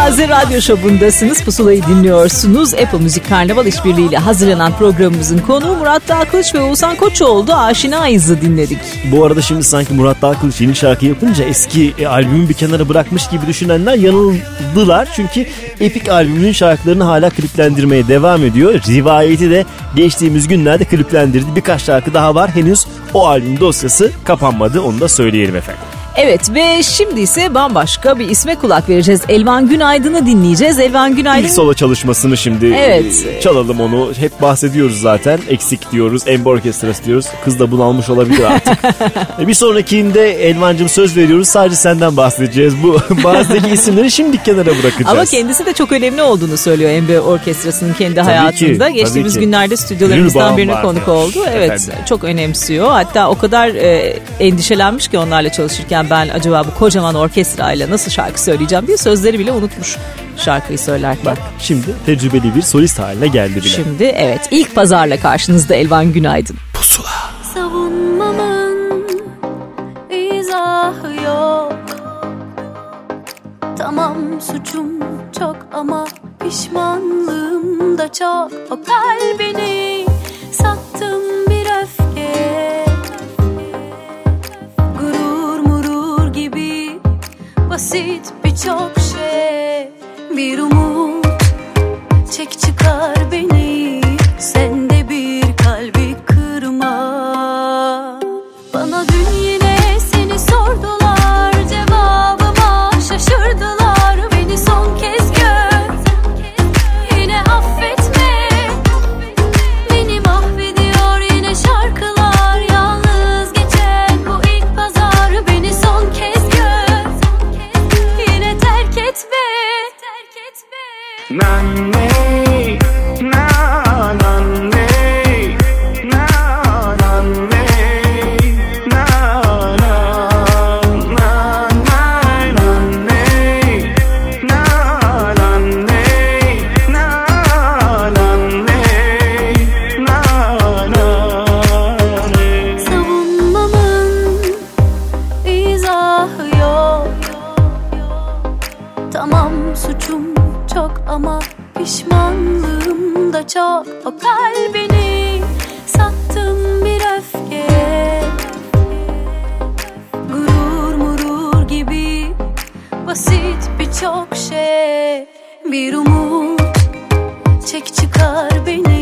Taze radyo şovundasınız. Pusulayı dinliyorsunuz. Apple Müzik Karnaval işbirliğiyle hazırlanan programımızın konuğu Murat Dağkılıç ve Oğuzhan Koçoğlu. Aşinayız'ı dinledik. Bu arada şimdi sanki Murat Dağkılıç yeni şarkı yapınca eski e, albümü bir kenara bırakmış gibi düşünenler yanıldılar. Çünkü Epik albümünün şarkılarını hala kliplendirmeye devam ediyor. Rivayeti de geçtiğimiz günlerde kliplendirdi. Birkaç şarkı daha var. Henüz o albüm dosyası kapanmadı. Onu da söyleyelim efendim. Evet ve şimdi ise bambaşka bir isme kulak vereceğiz. Elvan Günaydın'ı dinleyeceğiz. Elvan Günaydın. İlk solo çalışmasını şimdi Evet. e, çalalım onu. Hep bahsediyoruz zaten. Eksik diyoruz. Embo Orkestrası diyoruz. Kız da bunalmış olabilir artık. (laughs) E, bir sonrakinde Elvancığım söz veriyoruz. Sadece senden bahsedeceğiz. Bu (laughs) bazdaki isimleri şimdi kenara bırakacağız. Ama kendisi de çok önemli olduğunu söylüyor Embe Orkestrası'nın kendi Tabii hayatında. ki, Geçtiğimiz ki. günlerde stüdyolarımızdan birine bağım konuk oldu. Evet Efendim. çok önemsiyor. Hatta o kadar e, endişelenmiş ki onlarla çalışırken ben acaba bu kocaman orkestrayla nasıl şarkı söyleyeceğim diye sözleri bile unutmuş şarkıyı söylerken. Bak şimdi tecrübeli bir solist haline geldi bile. Şimdi evet ilk pazarla karşınızda Elvan Günaydın. Savunmamın izahı yok Tamam suçum çok ama pişmanlığım da çok O kalbini basit birçok şey. Bir umut çek çıkar beni birçok şey. Bir umut çek çıkar beni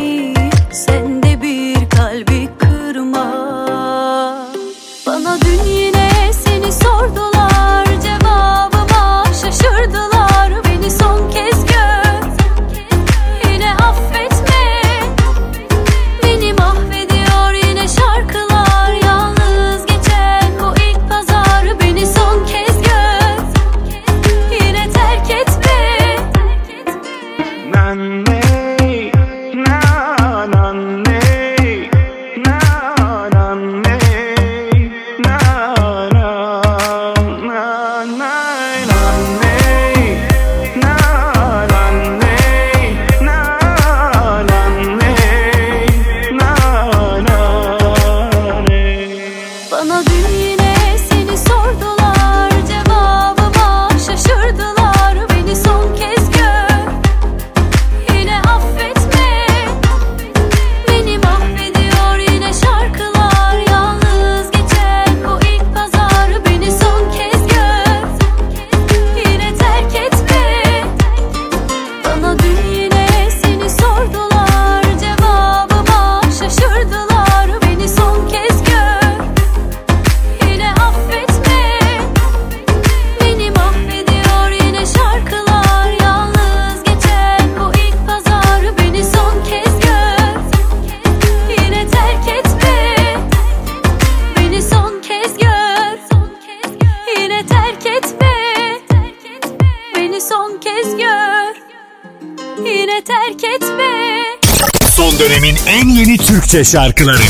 şarkıları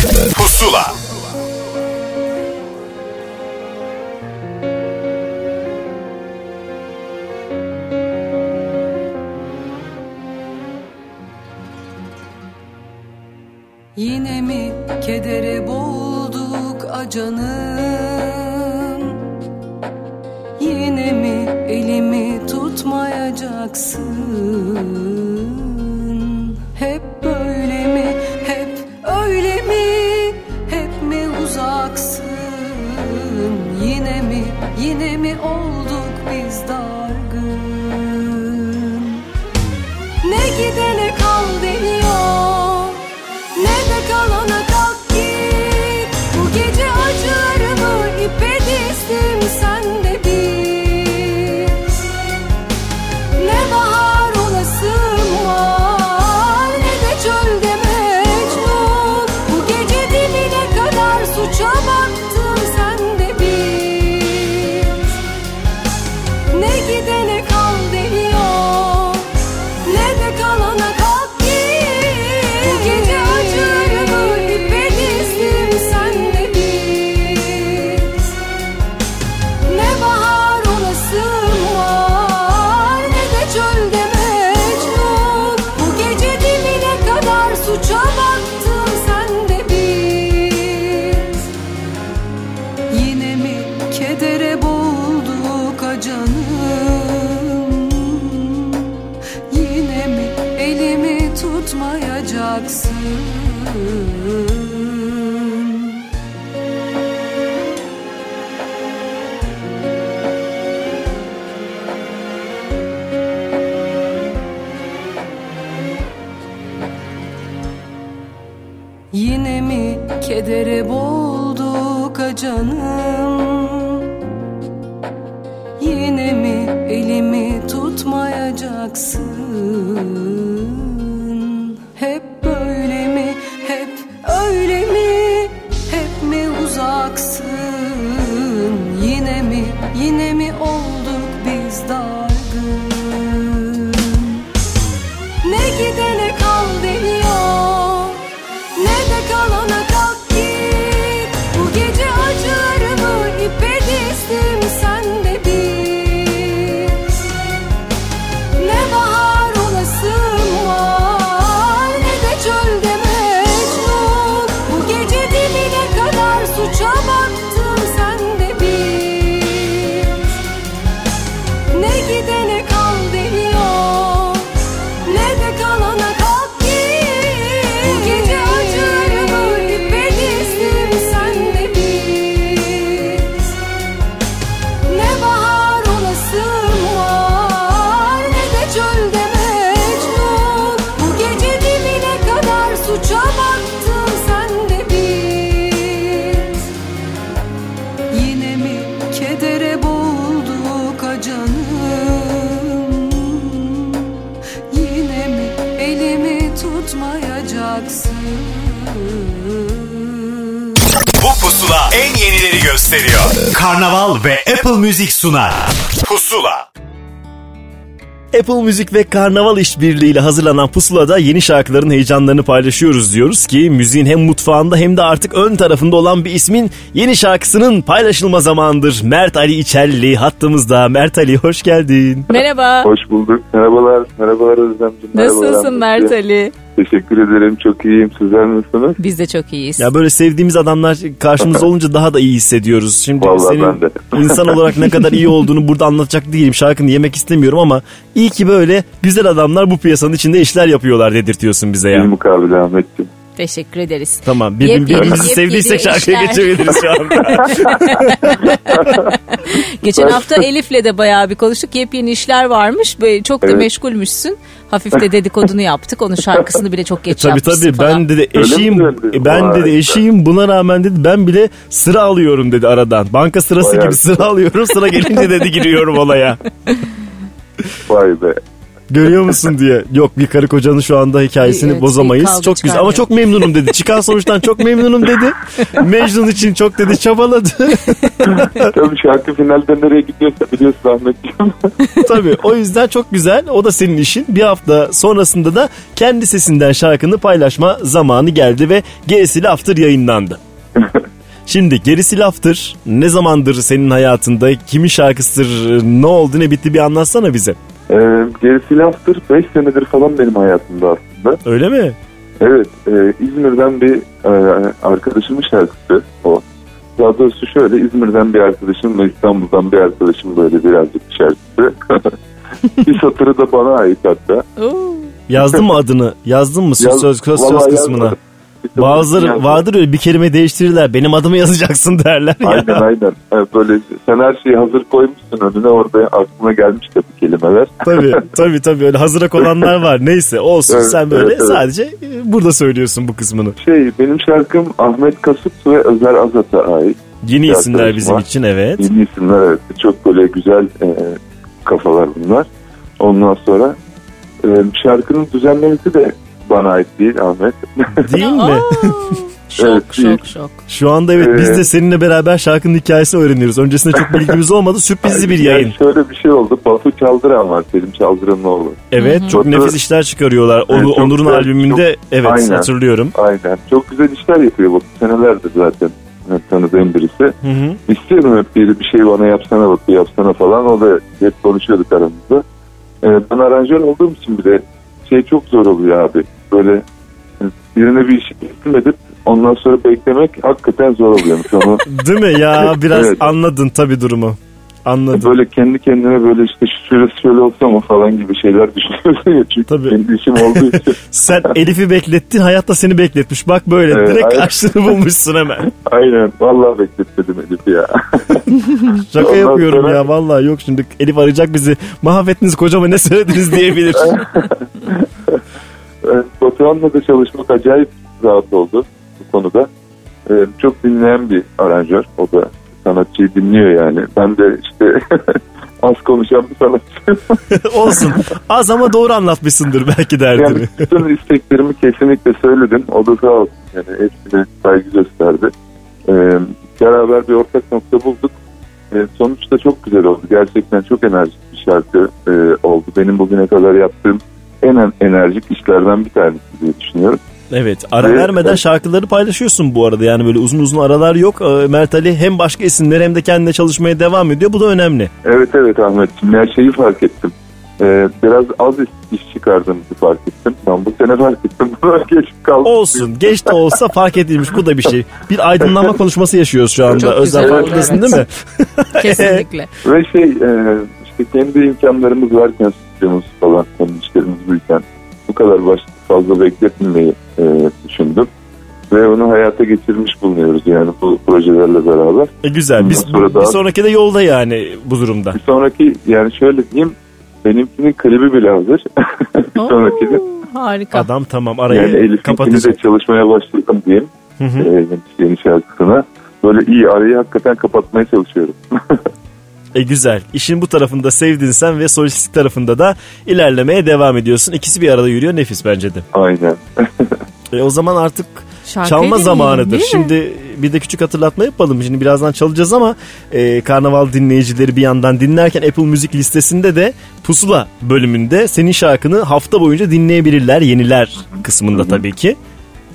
sunar. Pusula. Apple Müzik ve Karnaval işbirliğiyle hazırlanan Pusula'da yeni şarkıların heyecanlarını paylaşıyoruz diyoruz ki müziğin hem mutfağında hem de artık ön tarafında olan bir ismin yeni şarkısının paylaşılma zamanıdır. Mert Ali İçelli hattımızda. Mert Ali hoş geldin. Merhaba. Hoş bulduk. Merhabalar. Merhabalar Özlemciğim. Merhabalar Nasılsın Ahmetciğim. Mert Ali? Teşekkür ederim. Çok iyiyim. Sizler nasılsınız? Biz de çok iyiyiz. Ya böyle sevdiğimiz adamlar karşımızda (laughs) olunca daha da iyi hissediyoruz. Şimdi Vallahi senin ben de. (laughs) insan olarak ne kadar iyi olduğunu burada anlatacak değilim. Şarkını yemek istemiyorum ama iyi ki böyle güzel adamlar bu piyasanın içinde işler yapıyorlar dedirtiyorsun bize ya. Bir mukabele Ahmetciğim. Teşekkür ederiz. Tamam bir, Yepyeni- birbirimizi sevdiysek şarkıya geçebiliriz şu anda. (laughs) Geçen hafta Elif'le de bayağı bir konuştuk. Yepyeni işler varmış. Böyle çok da Evet. meşgulmüşsün. Hafif de dedikodunu yaptık. Onun şarkısını bile çok geç tabii yapmışsın tabii falan. ben dedi eşiyim e, ben dedi eşiyim buna rağmen dedi ben bile sıra alıyorum dedi aradan. Banka sırası Bayağı. gibi sıra alıyorum sıra gelince dedi giriyorum olaya. Vay be. Görüyor musun diye. Yok bir karı kocanın şu anda hikayesini Evet, bozamayız. Çok güzel ama çok memnunum dedi. Çıkan sonuçtan çok memnunum dedi. Mecnun için çok dedi çabaladı. (laughs) Tabii şarkı finalde nereye gidiyorsa biliyorsun Ahmetciğim. (laughs) Tabii o yüzden çok güzel. O da senin işin. Bir hafta sonrasında da kendi sesinden şarkını paylaşma zamanı geldi ve gerisi laftır yayınlandı. (laughs) Şimdi gerisi laftır. Ne zamandır senin hayatında? Kimin şarkısıdır? Ne oldu ne bitti bir anlatsana bize. Ee, gerisi laftır. 5 senedir falan benim hayatımda aslında. Öyle mi? Evet. e, İzmir'den bir e, arkadaşımın şarkısı o. Daha doğrusu şöyle İzmir'den bir arkadaşım ve İstanbul'dan bir arkadaşım böyle birazcık bir şarkısı. (laughs) bir satırı da bana ait hatta. Oo. Yazdın mı adını? Yazdın mı söz, söz, söz kısmına? yazmadım. Satır Bazıları vardır öyle bir kelime değiştirirler. Benim adımı yazacaksın (laughs) derler ya. Aynen aynen. Böyle sen her şeyi hazır koymuşsun önüne orada aklına gelmiş tabii kelimeler. (laughs) tabii tabii tabii öyle hazıra kolanlar var. Neyse olsun Evet, sen böyle evet, evet. sadece e, burada söylüyorsun bu kısmını. Şey benim şarkım Ahmet Kasut ve Özer Azat'a ait. Yeni isimler bizim var. için evet. Yeni isimler evet. Çok böyle güzel e, kafalar bunlar. Ondan sonra e, şarkının düzenlemesi de bana ait değil Ahmet. (laughs) Değil mi? (laughs) Şok Evet, değil. şok şok. Şu anda evet biz Ee, de seninle beraber şarkının hikayesini öğreniyoruz. Öncesinde çok bilgimiz olmadı. (laughs) Sürprizli bir yayın. Yani şöyle bir şey oldu. Batu Çaldıran var. Selim Çaldıran'ın oğlu. Evet çok Batu- nefis işler çıkarıyorlar. Onu, Onur'un güzel, albümünde çok- evet Aynen. hatırlıyorum. Aynen. Çok güzel işler yapıyor Batu. Senelerdir zaten tanıdığım birisi. Hı hı. İstiyorum hep biri bir şey bana yapsana bak bir yapsana falan. O da hep konuşuyorduk aramızda. Ee, ben aranjör olduğum için bir de şey çok zor oluyor abi. Böyle birine bir teslim edip ondan sonra beklemek hakikaten zor oluyormuş. Onu (laughs) Değil mi ya biraz Evet. anladın tabii durumu. Anladım. böyle kendi kendime böyle işte şu şurası şöyle olsa mı falan gibi şeyler düşünüyorsun ya. Çünkü Tabii. kendi işim olduğu (laughs) için. Sen Elif'i beklettin hayat da seni bekletmiş. Bak böyle Evet, direkt aynen. karşılığını bulmuşsun hemen. (laughs) Aynen. Vallahi bekletmedim Elif'i ya. (laughs) Şaka Ondan yapıyorum sonra- ya vallahi yok şimdi Elif arayacak bizi. Mahvettiniz kocama ne söylediniz diyebilir. Batuhan'la da çalışmak acayip rahat oldu bu konuda. Ee, çok dinleyen bir aranjör. O da sanatçıyı dinliyor yani. Ben de işte (laughs) az konuşan bir sanatçıyım. (laughs) Olsun. Az ama doğru anlatmışsındır belki derdini. Yani bütün isteklerimi kesinlikle söyledim. O da sağ olsun. Yani hepsine saygı gösterdi. Ee, beraber bir ortak nokta bulduk. Ee, sonuçta çok güzel oldu. Gerçekten çok enerjik bir şarkı e, oldu. Benim bugüne kadar yaptığım en enerjik işlerden bir tanesi diye düşünüyorum. Evet ara Evet, vermeden evet. şarkıları paylaşıyorsun bu arada. Yani böyle uzun uzun aralar yok. Ee, Mert Ali hem başka isimler hem de kendine çalışmaya devam ediyor. Bu da önemli. Evet evet Ahmetciğim. Her şeyi fark ettim. Ee, biraz az iş, iş çıkardığımızı fark ettim. Ben bu sene fark ettim. Geç kaldım. Olsun. Geç de olsa fark edilmiş. Bu da bir şey. Bir aydınlanma (laughs) konuşması yaşıyoruz şu anda. Çok Özlem güzel farkındasın evet. değil mi? (laughs) Kesinlikle. (laughs) Ve şey e, işte kendi imkanlarımız varken stüdyomuz falan kendi işlerimiz buyken bu kadar baş, fazla bekletmemeyi e, düşündüm. Ve onu hayata geçirmiş bulunuyoruz yani bu projelerle beraber. E, güzel. Biz, sonra bir daha- sonraki de yolda yani bu durumda. Bir sonraki yani şöyle diyeyim benimkinin klibi bile hazır. (laughs) bir sonrakinin. Harika. Adam tamam arayı Yani Elif'inkini kapatacak. de çalışmaya başladım diyeyim. Hı hı. e, yeni şarkısına. Böyle iyi arayı hakikaten kapatmaya çalışıyorum. (laughs) E güzel. İşin bu tarafında sevdin sen ve solistik tarafında da ilerlemeye devam ediyorsun. İkisi bir arada yürüyor nefis bence de. Aynen. (laughs) E o zaman artık Şarkıyı çalma zamanıdır. Şimdi bir de küçük hatırlatma yapalım. Şimdi birazdan çalacağız ama e, karnaval dinleyicileri bir yandan dinlerken Apple Müzik listesinde de Pusula bölümünde senin şarkını hafta boyunca dinleyebilirler. Yeniler kısmında tabii ki.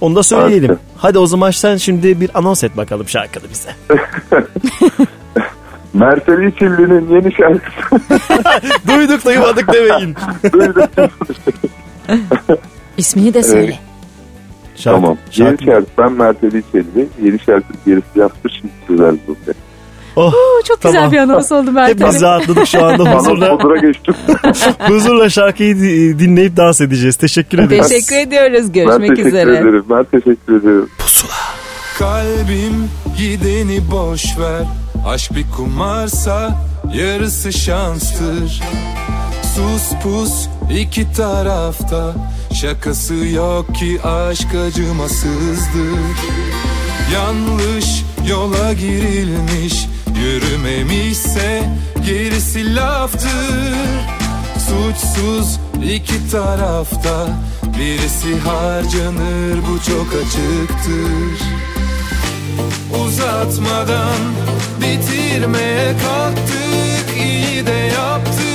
Onu da söyleyelim. Harika. Hadi o zaman sen şimdi bir anons et bakalım şarkını bize. (laughs) Mert Ali Çilli'nin yeni şarkısı. (laughs) Duyduk duymadık demeyin. (laughs) İsmini de söyle. tamam. Yeni şarkı. Ben Mert Ali Çilli. Yeni şarkı gerisi yaptı. Şimdi güzel bu. Oh, Oo, çok güzel bir anons oldu Mert Hepimiz rahatladık şu anda huzurla. Huzura geçtim. (laughs) huzurla şarkıyı di- dinleyip dans edeceğiz. Teşekkür ederiz. Teşekkür ediyoruz. ben Görüşmek teşekkür üzere. ederim. Ben teşekkür ederim. Kalbim gideni boş ver Aşk bir kumarsa yarısı şanstır. Sus pus iki tarafta Şakası yok ki aşk acımasızdır. Yanlış yola girilmiş Yürümemişse gerisi laftır. Suçsuz iki tarafta Birisi harcanır bu çok açıktır Uzatmadan bitirmeye kalktık iyi de yaptık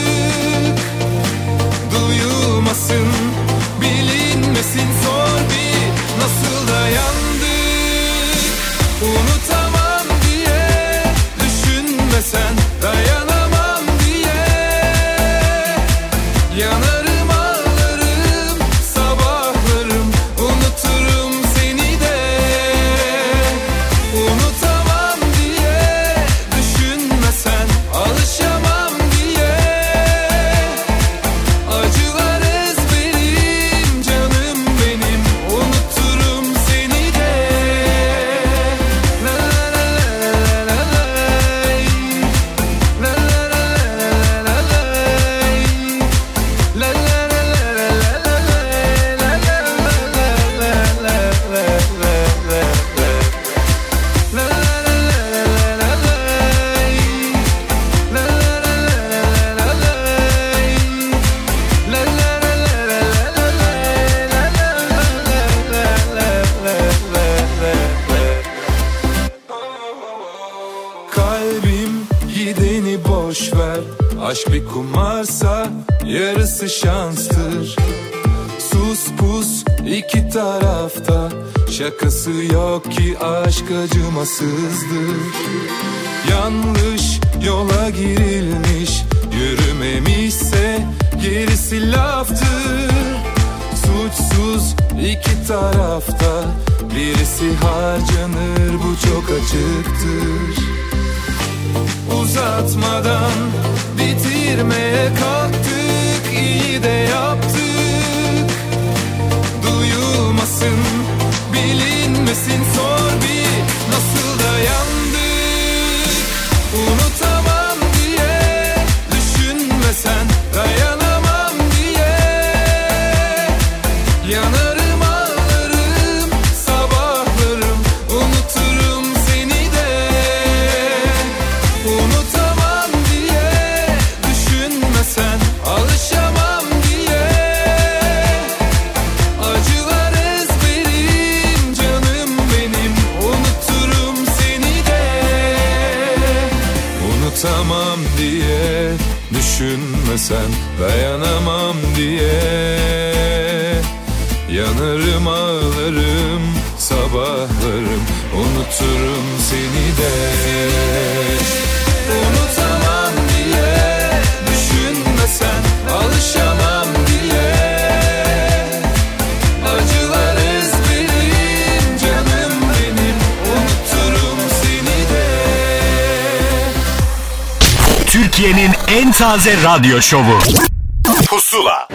Aşk bir kumarsa yarısı şanstır. Sus pus iki tarafta Şakası yok ki aşk acımasızdır. Yanlış yola girilmiş Yürümemişse gerisi laftır. Suçsuz iki tarafta Birisi harcanır bu çok açıktır. Uzatmadan bitirmeye kalktık iyi de yaptık Türkiye'nin en taze radyo şovu. Pusula.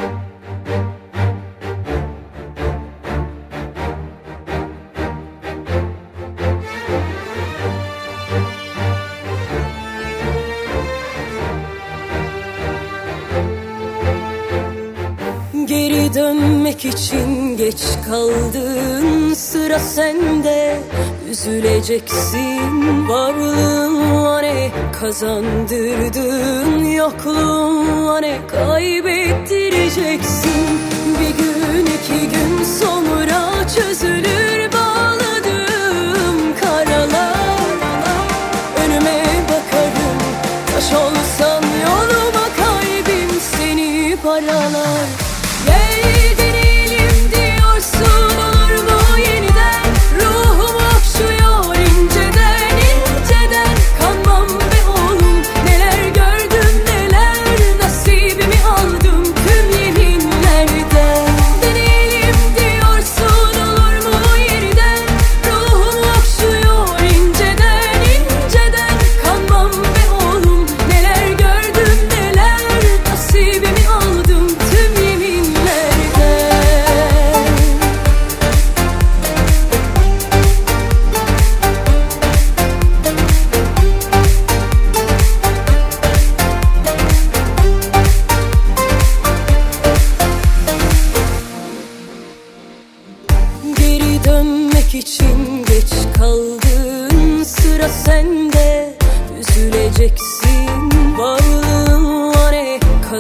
Geri dönmek için geç kaldın sıra sende Üzüleceksin varlığınla ne kazandırdın Yokluğunla ne kaybettireceksin? Bir gün iki gün sonra çözülür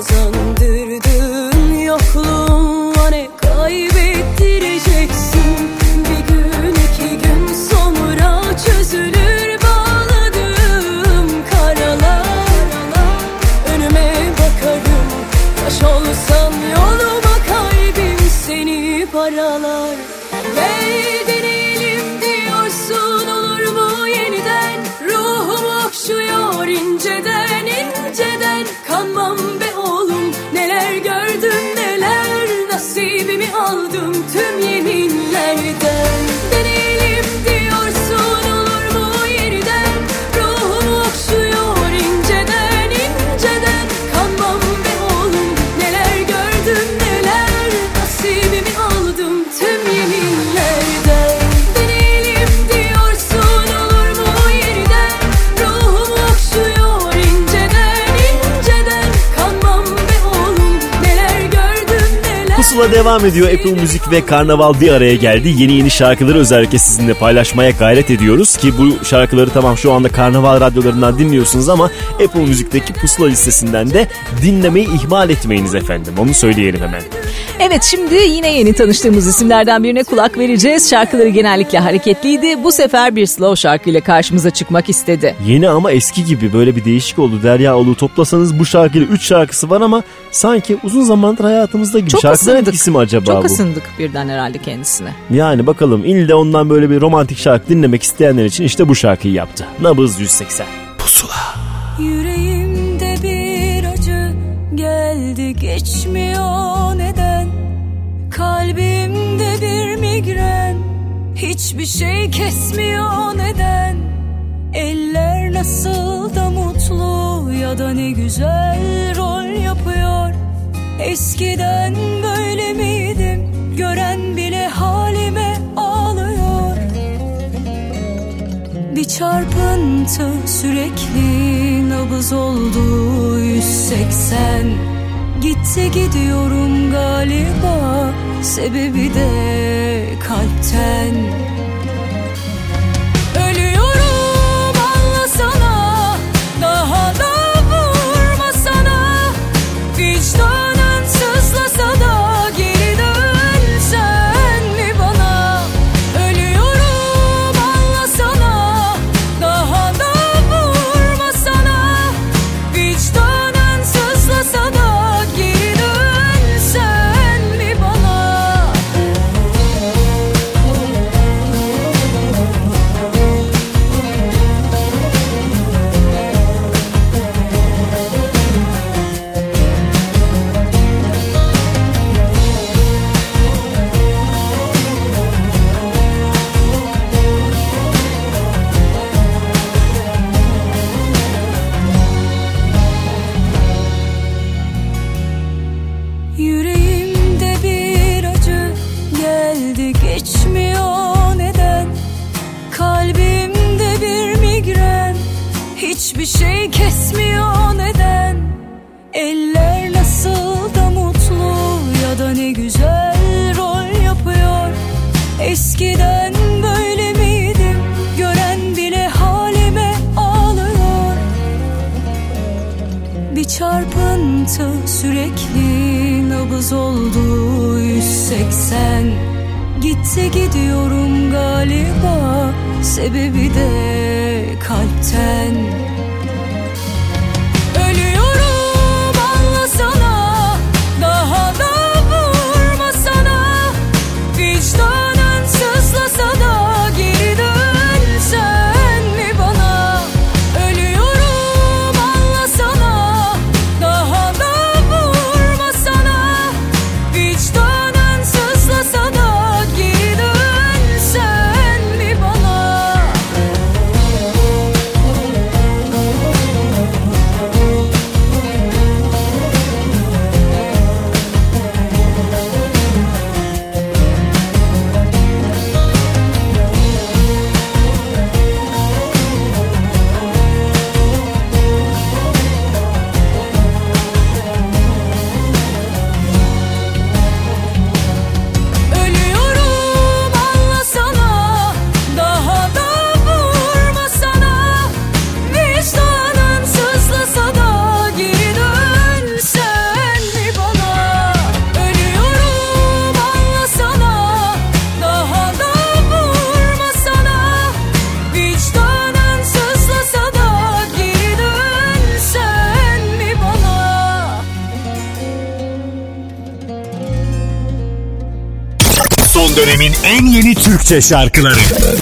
ne Pusula devam ediyor. Apple Müzik ve Karnaval bir araya geldi. Yeni yeni şarkıları özellikle sizinle paylaşmaya gayret ediyoruz ki bu şarkıları tamam şu anda Karnaval radyolarından dinliyorsunuz ama Apple Müzik'teki Pusula listesinden de dinlemeyi ihmal etmeyiniz efendim. Onu söyleyelim hemen. Evet şimdi yine yeni tanıştığımız isimlerden birine kulak vereceğiz. Şarkıları genellikle hareketliydi. Bu sefer bir slow şarkıyla karşımıza çıkmak istedi. Yeni ama eski gibi böyle bir değişik oldu. Derya Olu toplasanız bu şarkıyla 3 şarkısı var ama sanki uzun zamandır hayatımızda gibi. Çok Şarkıların ısındık. etkisi mi acaba Çok bu? ısındık birden herhalde kendisine. Yani bakalım ille ondan böyle bir romantik şarkı dinlemek isteyenler için işte bu şarkıyı yaptı. Nabız 180. Pusula. Yüreğimde migren hiçbir şey kesmiyor neden? Eller nasıl da mutlu ya da ne güzel rol yapıyor. Eskiden böyle miydim? Gören bile halime ağlıyor. Bir çarpıntı sürekli nabız oldu 180 Gitti gidiyorum galiba sebebi de kalpten Yüreğimde bir acı geldi geçmiyor neden? Kalbimde bir migren hiçbir şey kesmiyor neden? Eller nasıl da mutlu ya da ne güzel rol yapıyor? Eskiden böyle miydim? Gören bile halime ağlıyor. Bir çarpıntı sürekli nabız oldu 180 Gitti gidiyorum galiba sebebi de kalpten Türkçe şarkıları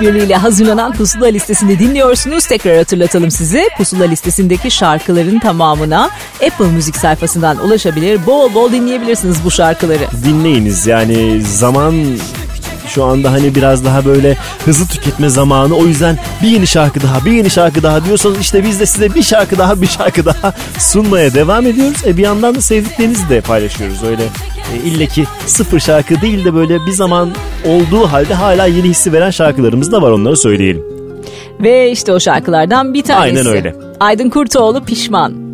Müzik Karnaval İşbirliği ile hazırlanan Pusula listesini dinliyorsunuz. Tekrar hatırlatalım size. Pusula listesindeki şarkıların tamamına Apple Müzik sayfasından ulaşabilir. Bol bol dinleyebilirsiniz bu şarkıları. Dinleyiniz yani zaman şu anda hani biraz daha böyle hızlı tüketme zamanı. O yüzden bir yeni şarkı daha, bir yeni şarkı daha diyorsanız işte biz de size bir şarkı daha, bir şarkı daha sunmaya devam ediyoruz. E bir yandan da sevdiklerinizi de paylaşıyoruz. Öyle e, ille sıfır şarkı değil de böyle bir zaman olduğu halde hala yeni hissi veren şarkılarımız da var onları söyleyelim. Ve işte o şarkılardan bir tanesi. Aynen öyle. Aydın Kurtoğlu Pişman.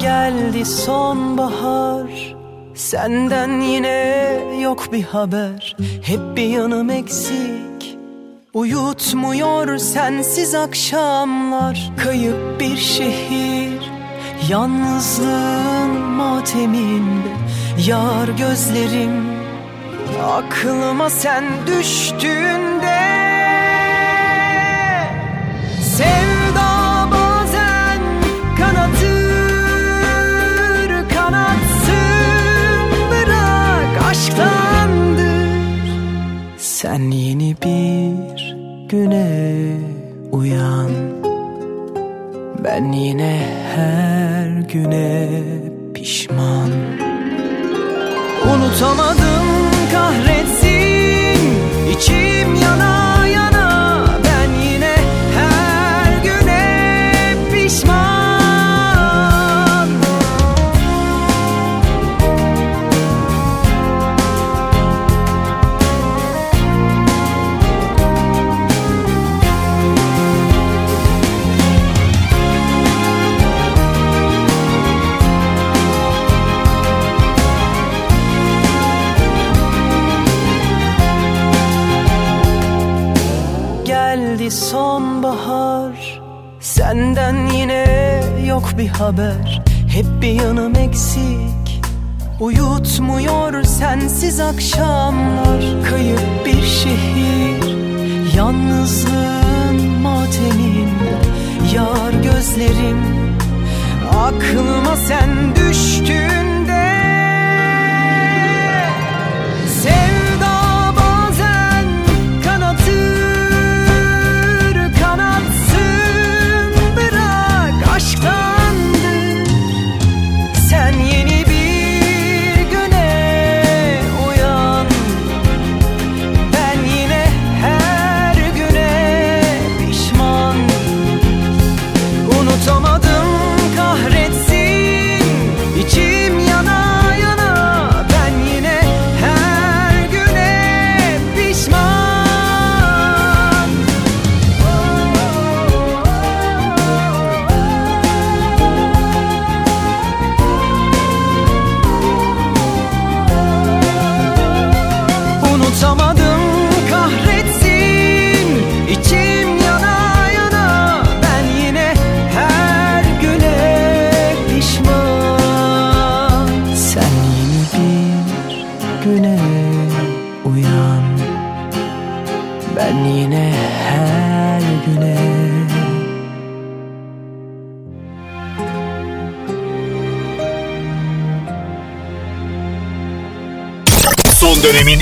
Geldi sonbahar Senden yine yok bir haber Hep bir yanım eksik Uyutmuyor sensiz akşamlar Kayıp bir şehir Yalnızlığın mateminde Yar gözlerim Aklıma sen düştüğünde Sevda bazen kanatır kanatsın bırak aşktandır. Sen yeni bir güne uyan Ben yine her güne pişman. Unutamadım haber. Hep bir yanım eksik. Uyutmuyor sensiz akşamlar. Kayıp bir şehir. Yalnızlığın matemin Yar gözlerim. Aklıma sen düştüğünde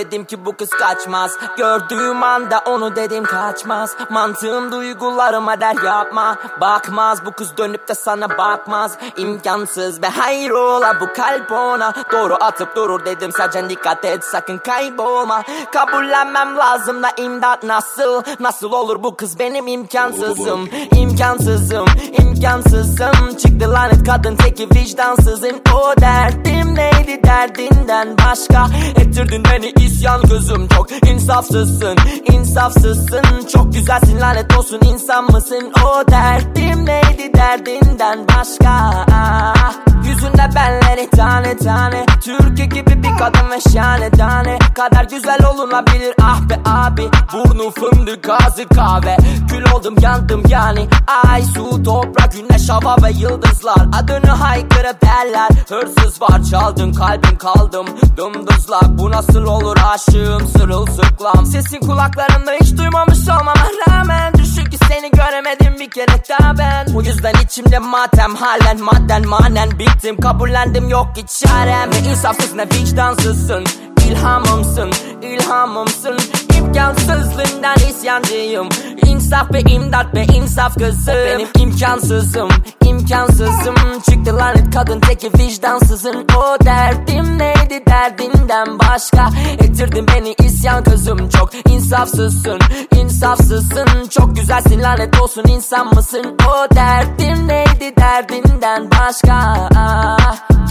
Dedim ki bu kız kaçmaz. Gördüğüm anda onu dedim kaçmaz. Mantığım duygularıma der yapma. Bakmaz bu kız dönüp de sana bakmaz. İmkansız ve hayrola bu kalp ona. Doğru atıp durur dedim sadece dikkat et sakın kaybolma. Kabullenmem lazım da imdat nasıl? Nasıl olur bu kız benim imkansızım? İmkansızım imkansızım. Çıktı lanet kadın teki vicdansızın O derdim neydi derdinden başka? Ettirdin beni isyan gözüm çok insafsızsın insafsızsın. Çok güzelsin lanet olsun insan mısın? O derdim neydi derdinden başka? Yüzünde benleri tane tane. Türkiye gibi bir kadın ve şahane tane. Kadar güzel olunabilir ah be abi. Burnu fındık ağzı kahve. Kül oldum yandım yani. Ay su toprak güneş hava ve yıldızlar. Adını haykırıp derler. Hırsız var çaldın kalbim kaldım. Dımdızlak bu nasıl olur aşığım sırılsıklam. Sesin kulaklarımda hiç duymamış olmama rağmen Düşün ki seni göremedim bir kere daha ben. Bu yüzden içimde matem halen madden manen Bittim. Kabullendim yok ki çarem. Ne insafsız ne vicdansızsın. İlhamımsın, ilhamımsın. İmkansızlığından isyancıyım. İnsaf ve imdat ve insaf kızım Benim imkansızım, imkansızım. Çıktı lanet kadın teki vicdansızın. O derdim neydi derdinden başka Ettirdin beni isyan kızım. Çok insafsızsın, insafsızsın. Çok güzelsin lanet olsun. İnsan mısın? O derdim neydi derdinden başka?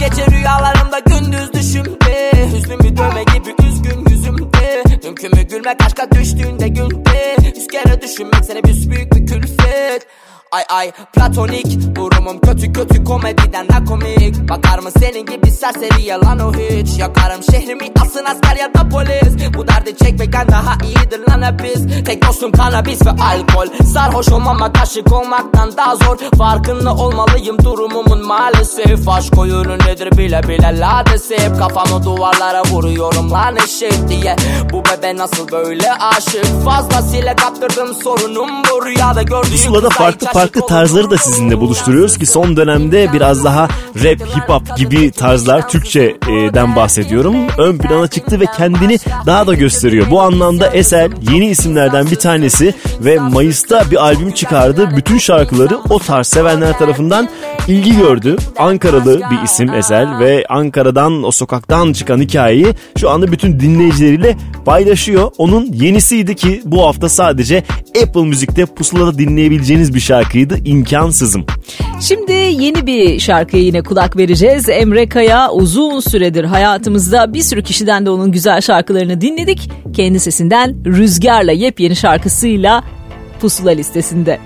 Gece rüyalarımda gündüz düşümde Hüznümü dövme gibi üzgün yüzümde Mümkün mü gülmek aşka düştüğünde günde Yüz kere düşünmek seni büyük bir külfet Ay ay platonik Durumum kötü kötü komediden de komik. Bakar mı senin gibi serseri yalan o hiç? Yakarım şehrimi asın asker ya da polis. Bu derdi çekmekten daha iyidir lan hep biz Tek dostum kanabis ve alkol. Sarhoş olmamak aşık olmaktan daha zor. Farkında olmalıyım durumumun maalesef. Aşk oyunu nedir bile bile ladesef Kafamı duvarlara vuruyorum lan eşek diye. Bu bebe nasıl böyle aşık? Fazlasıyla kaptırdım sorunum bu. Rüyada gördüğüm Pusula'da farklı farklı tarzları da sizinle buluşturuyoruz ki son dönemde biraz daha rap, hip hop gibi tarzlar Türkçe'den bahsediyorum. Ön plana çıktı ve kendini daha da gösteriyor. Bu anlamda Esel yeni isimlerden bir tanesi ve Mayıs'ta bir albüm çıkardı. Bütün şarkıları o tarz sevenler tarafından ilgi gördü. Ankaralı bir isim Esel ve Ankara'dan o sokaktan çıkan hikayeyi şu anda bütün dinleyicileriyle paylaşıyor. Onun yenisiydi ki bu hafta sadece Apple Müzik'te pusulada dinleyebileceğiniz bir şarkıydı İmkansızım. Şimdi yeni bir şarkıya yine kulak vereceğiz. Emre Kaya uzun süredir hayatımızda bir sürü kişiden de onun güzel şarkılarını dinledik. Kendi sesinden Rüzgar'la yepyeni şarkısıyla Pusula listesinde.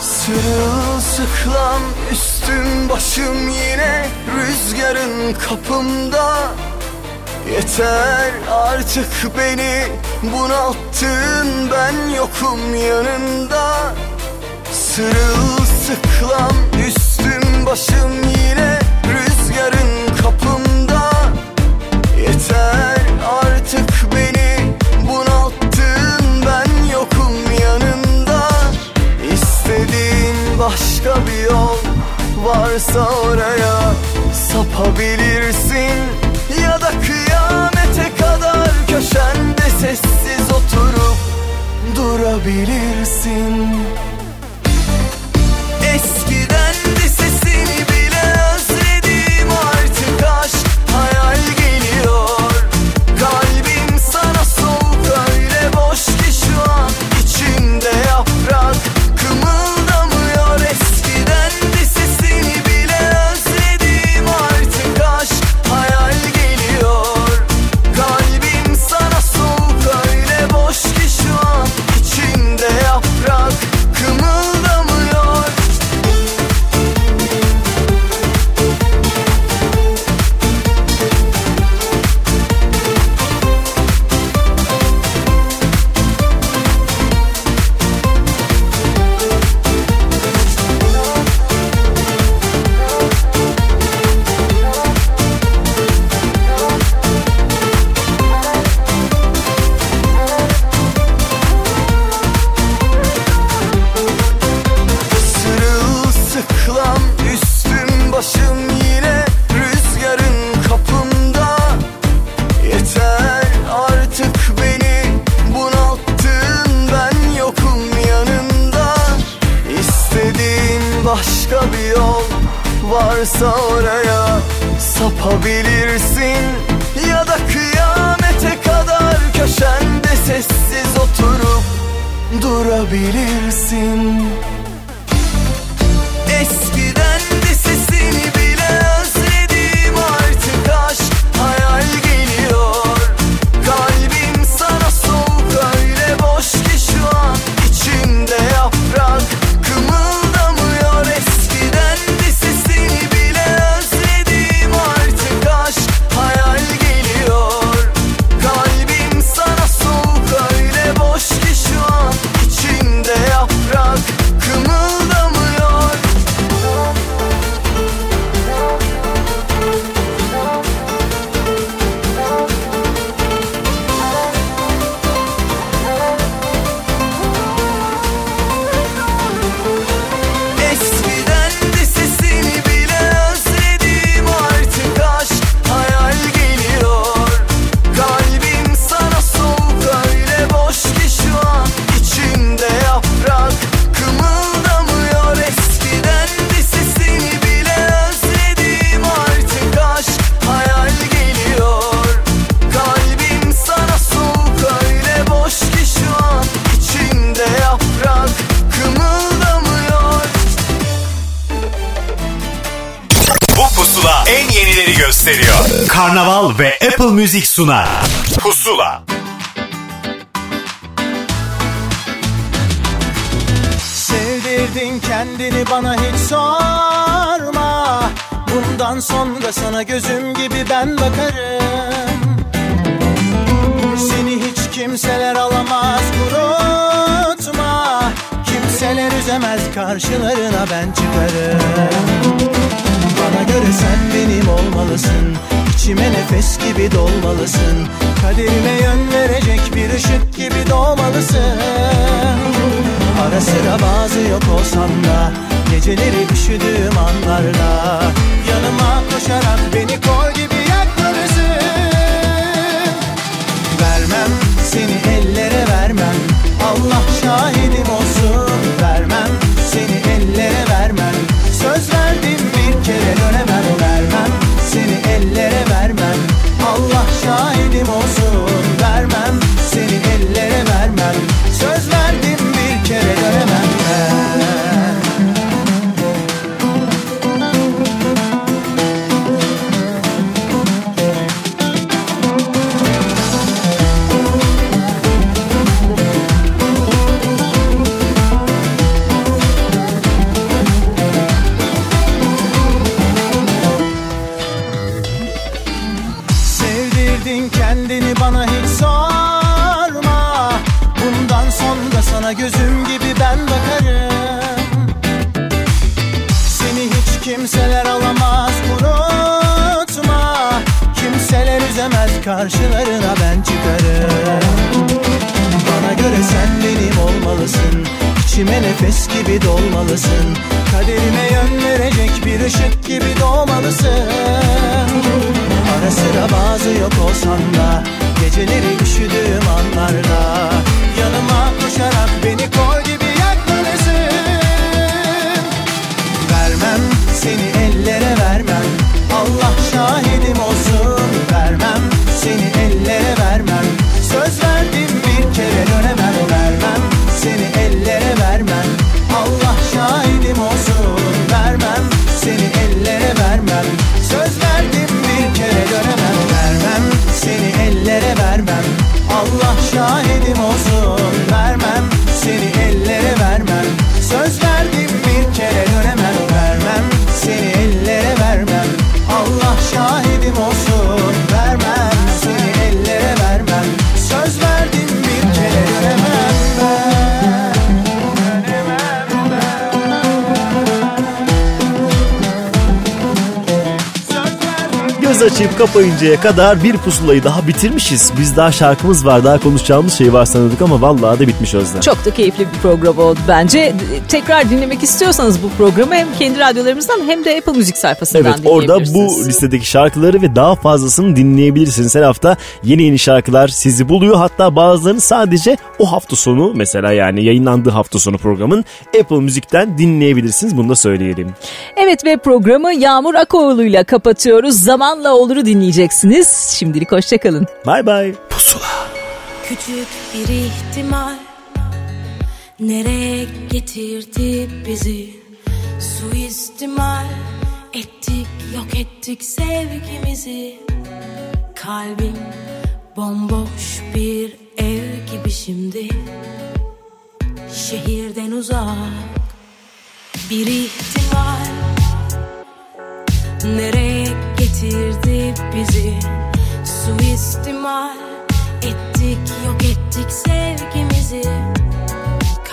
Sırılsıklam üstüm başım yine rüzgarın kapımda Yeter artık beni bunalttın ben yokum yanında Sırılsıklam üstüm başım yine rüzgarın kapımda Yeter artık beni bunalttın ben yokum yanında. İstediğin başka bir yol varsa oraya sapabilirsin. Ya da kıyamete kadar köşende sessiz oturup durabilirsin sunar. Pusula. Sevdirdin kendini bana hiç sorma. Bundan sonra sana gözüm gibi ben bakarım. Seni hiç kimseler alamaz kurutma Kimseler üzemez karşılarına ben çıkarım. Bana göre sen benim olmalısın İçime nefes gibi dolmalısın. Kaderime yön verecek bir ışık gibi doğmalısın. Ara sıra bazı yok olsam da Geceleri üşüdüğüm anlarda Yanıma koşarak beni kapayıncaya kadar bir pusulayı daha bitirmişiz. Biz daha şarkımız var, daha konuşacağımız şey var sanıyorduk ama vallahi de bitmiş Özlem. Çok da keyifli bir program oldu bence. Tekrar dinlemek istiyorsanız bu programı hem kendi radyolarımızdan hem de Apple Müzik sayfasından Evet orada bu dinleyebilirsiniz. listedeki şarkıları ve daha fazlasını dinleyebilirsiniz. Her hafta yeni yeni şarkılar sizi buluyor. Hatta bazılarını sadece o hafta sonu mesela yani yayınlandığı hafta sonu programın Apple Müzik'ten dinleyebilirsiniz. Bunu da söyleyelim. Evet ve programı Yağmur Akoğlu ile kapatıyoruz. Zamanla oluru dinleyeceksiniz. Şimdilik hoşçakalın. Bay bay. Küçük bir ihtimal Nereye getirdi bizi Suistimal Ettik yok ettik sevgimizi Kalbim bomboş bir ev gibi şimdi Şehirden uzak Bir ihtimal Nereye getirdi bizi Suistimal Ettik yok ettik sevgimizi.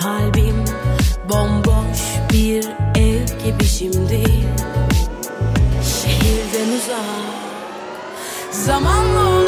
Kalbim bomboş bir ev gibi şimdi. Şehirden uzak Zamanla olur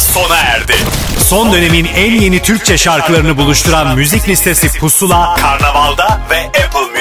Sona erdi. Son dönemin en yeni Türkçe şarkılarını buluşturan müzik listesi Pusula, Karnaval'da ve Apple.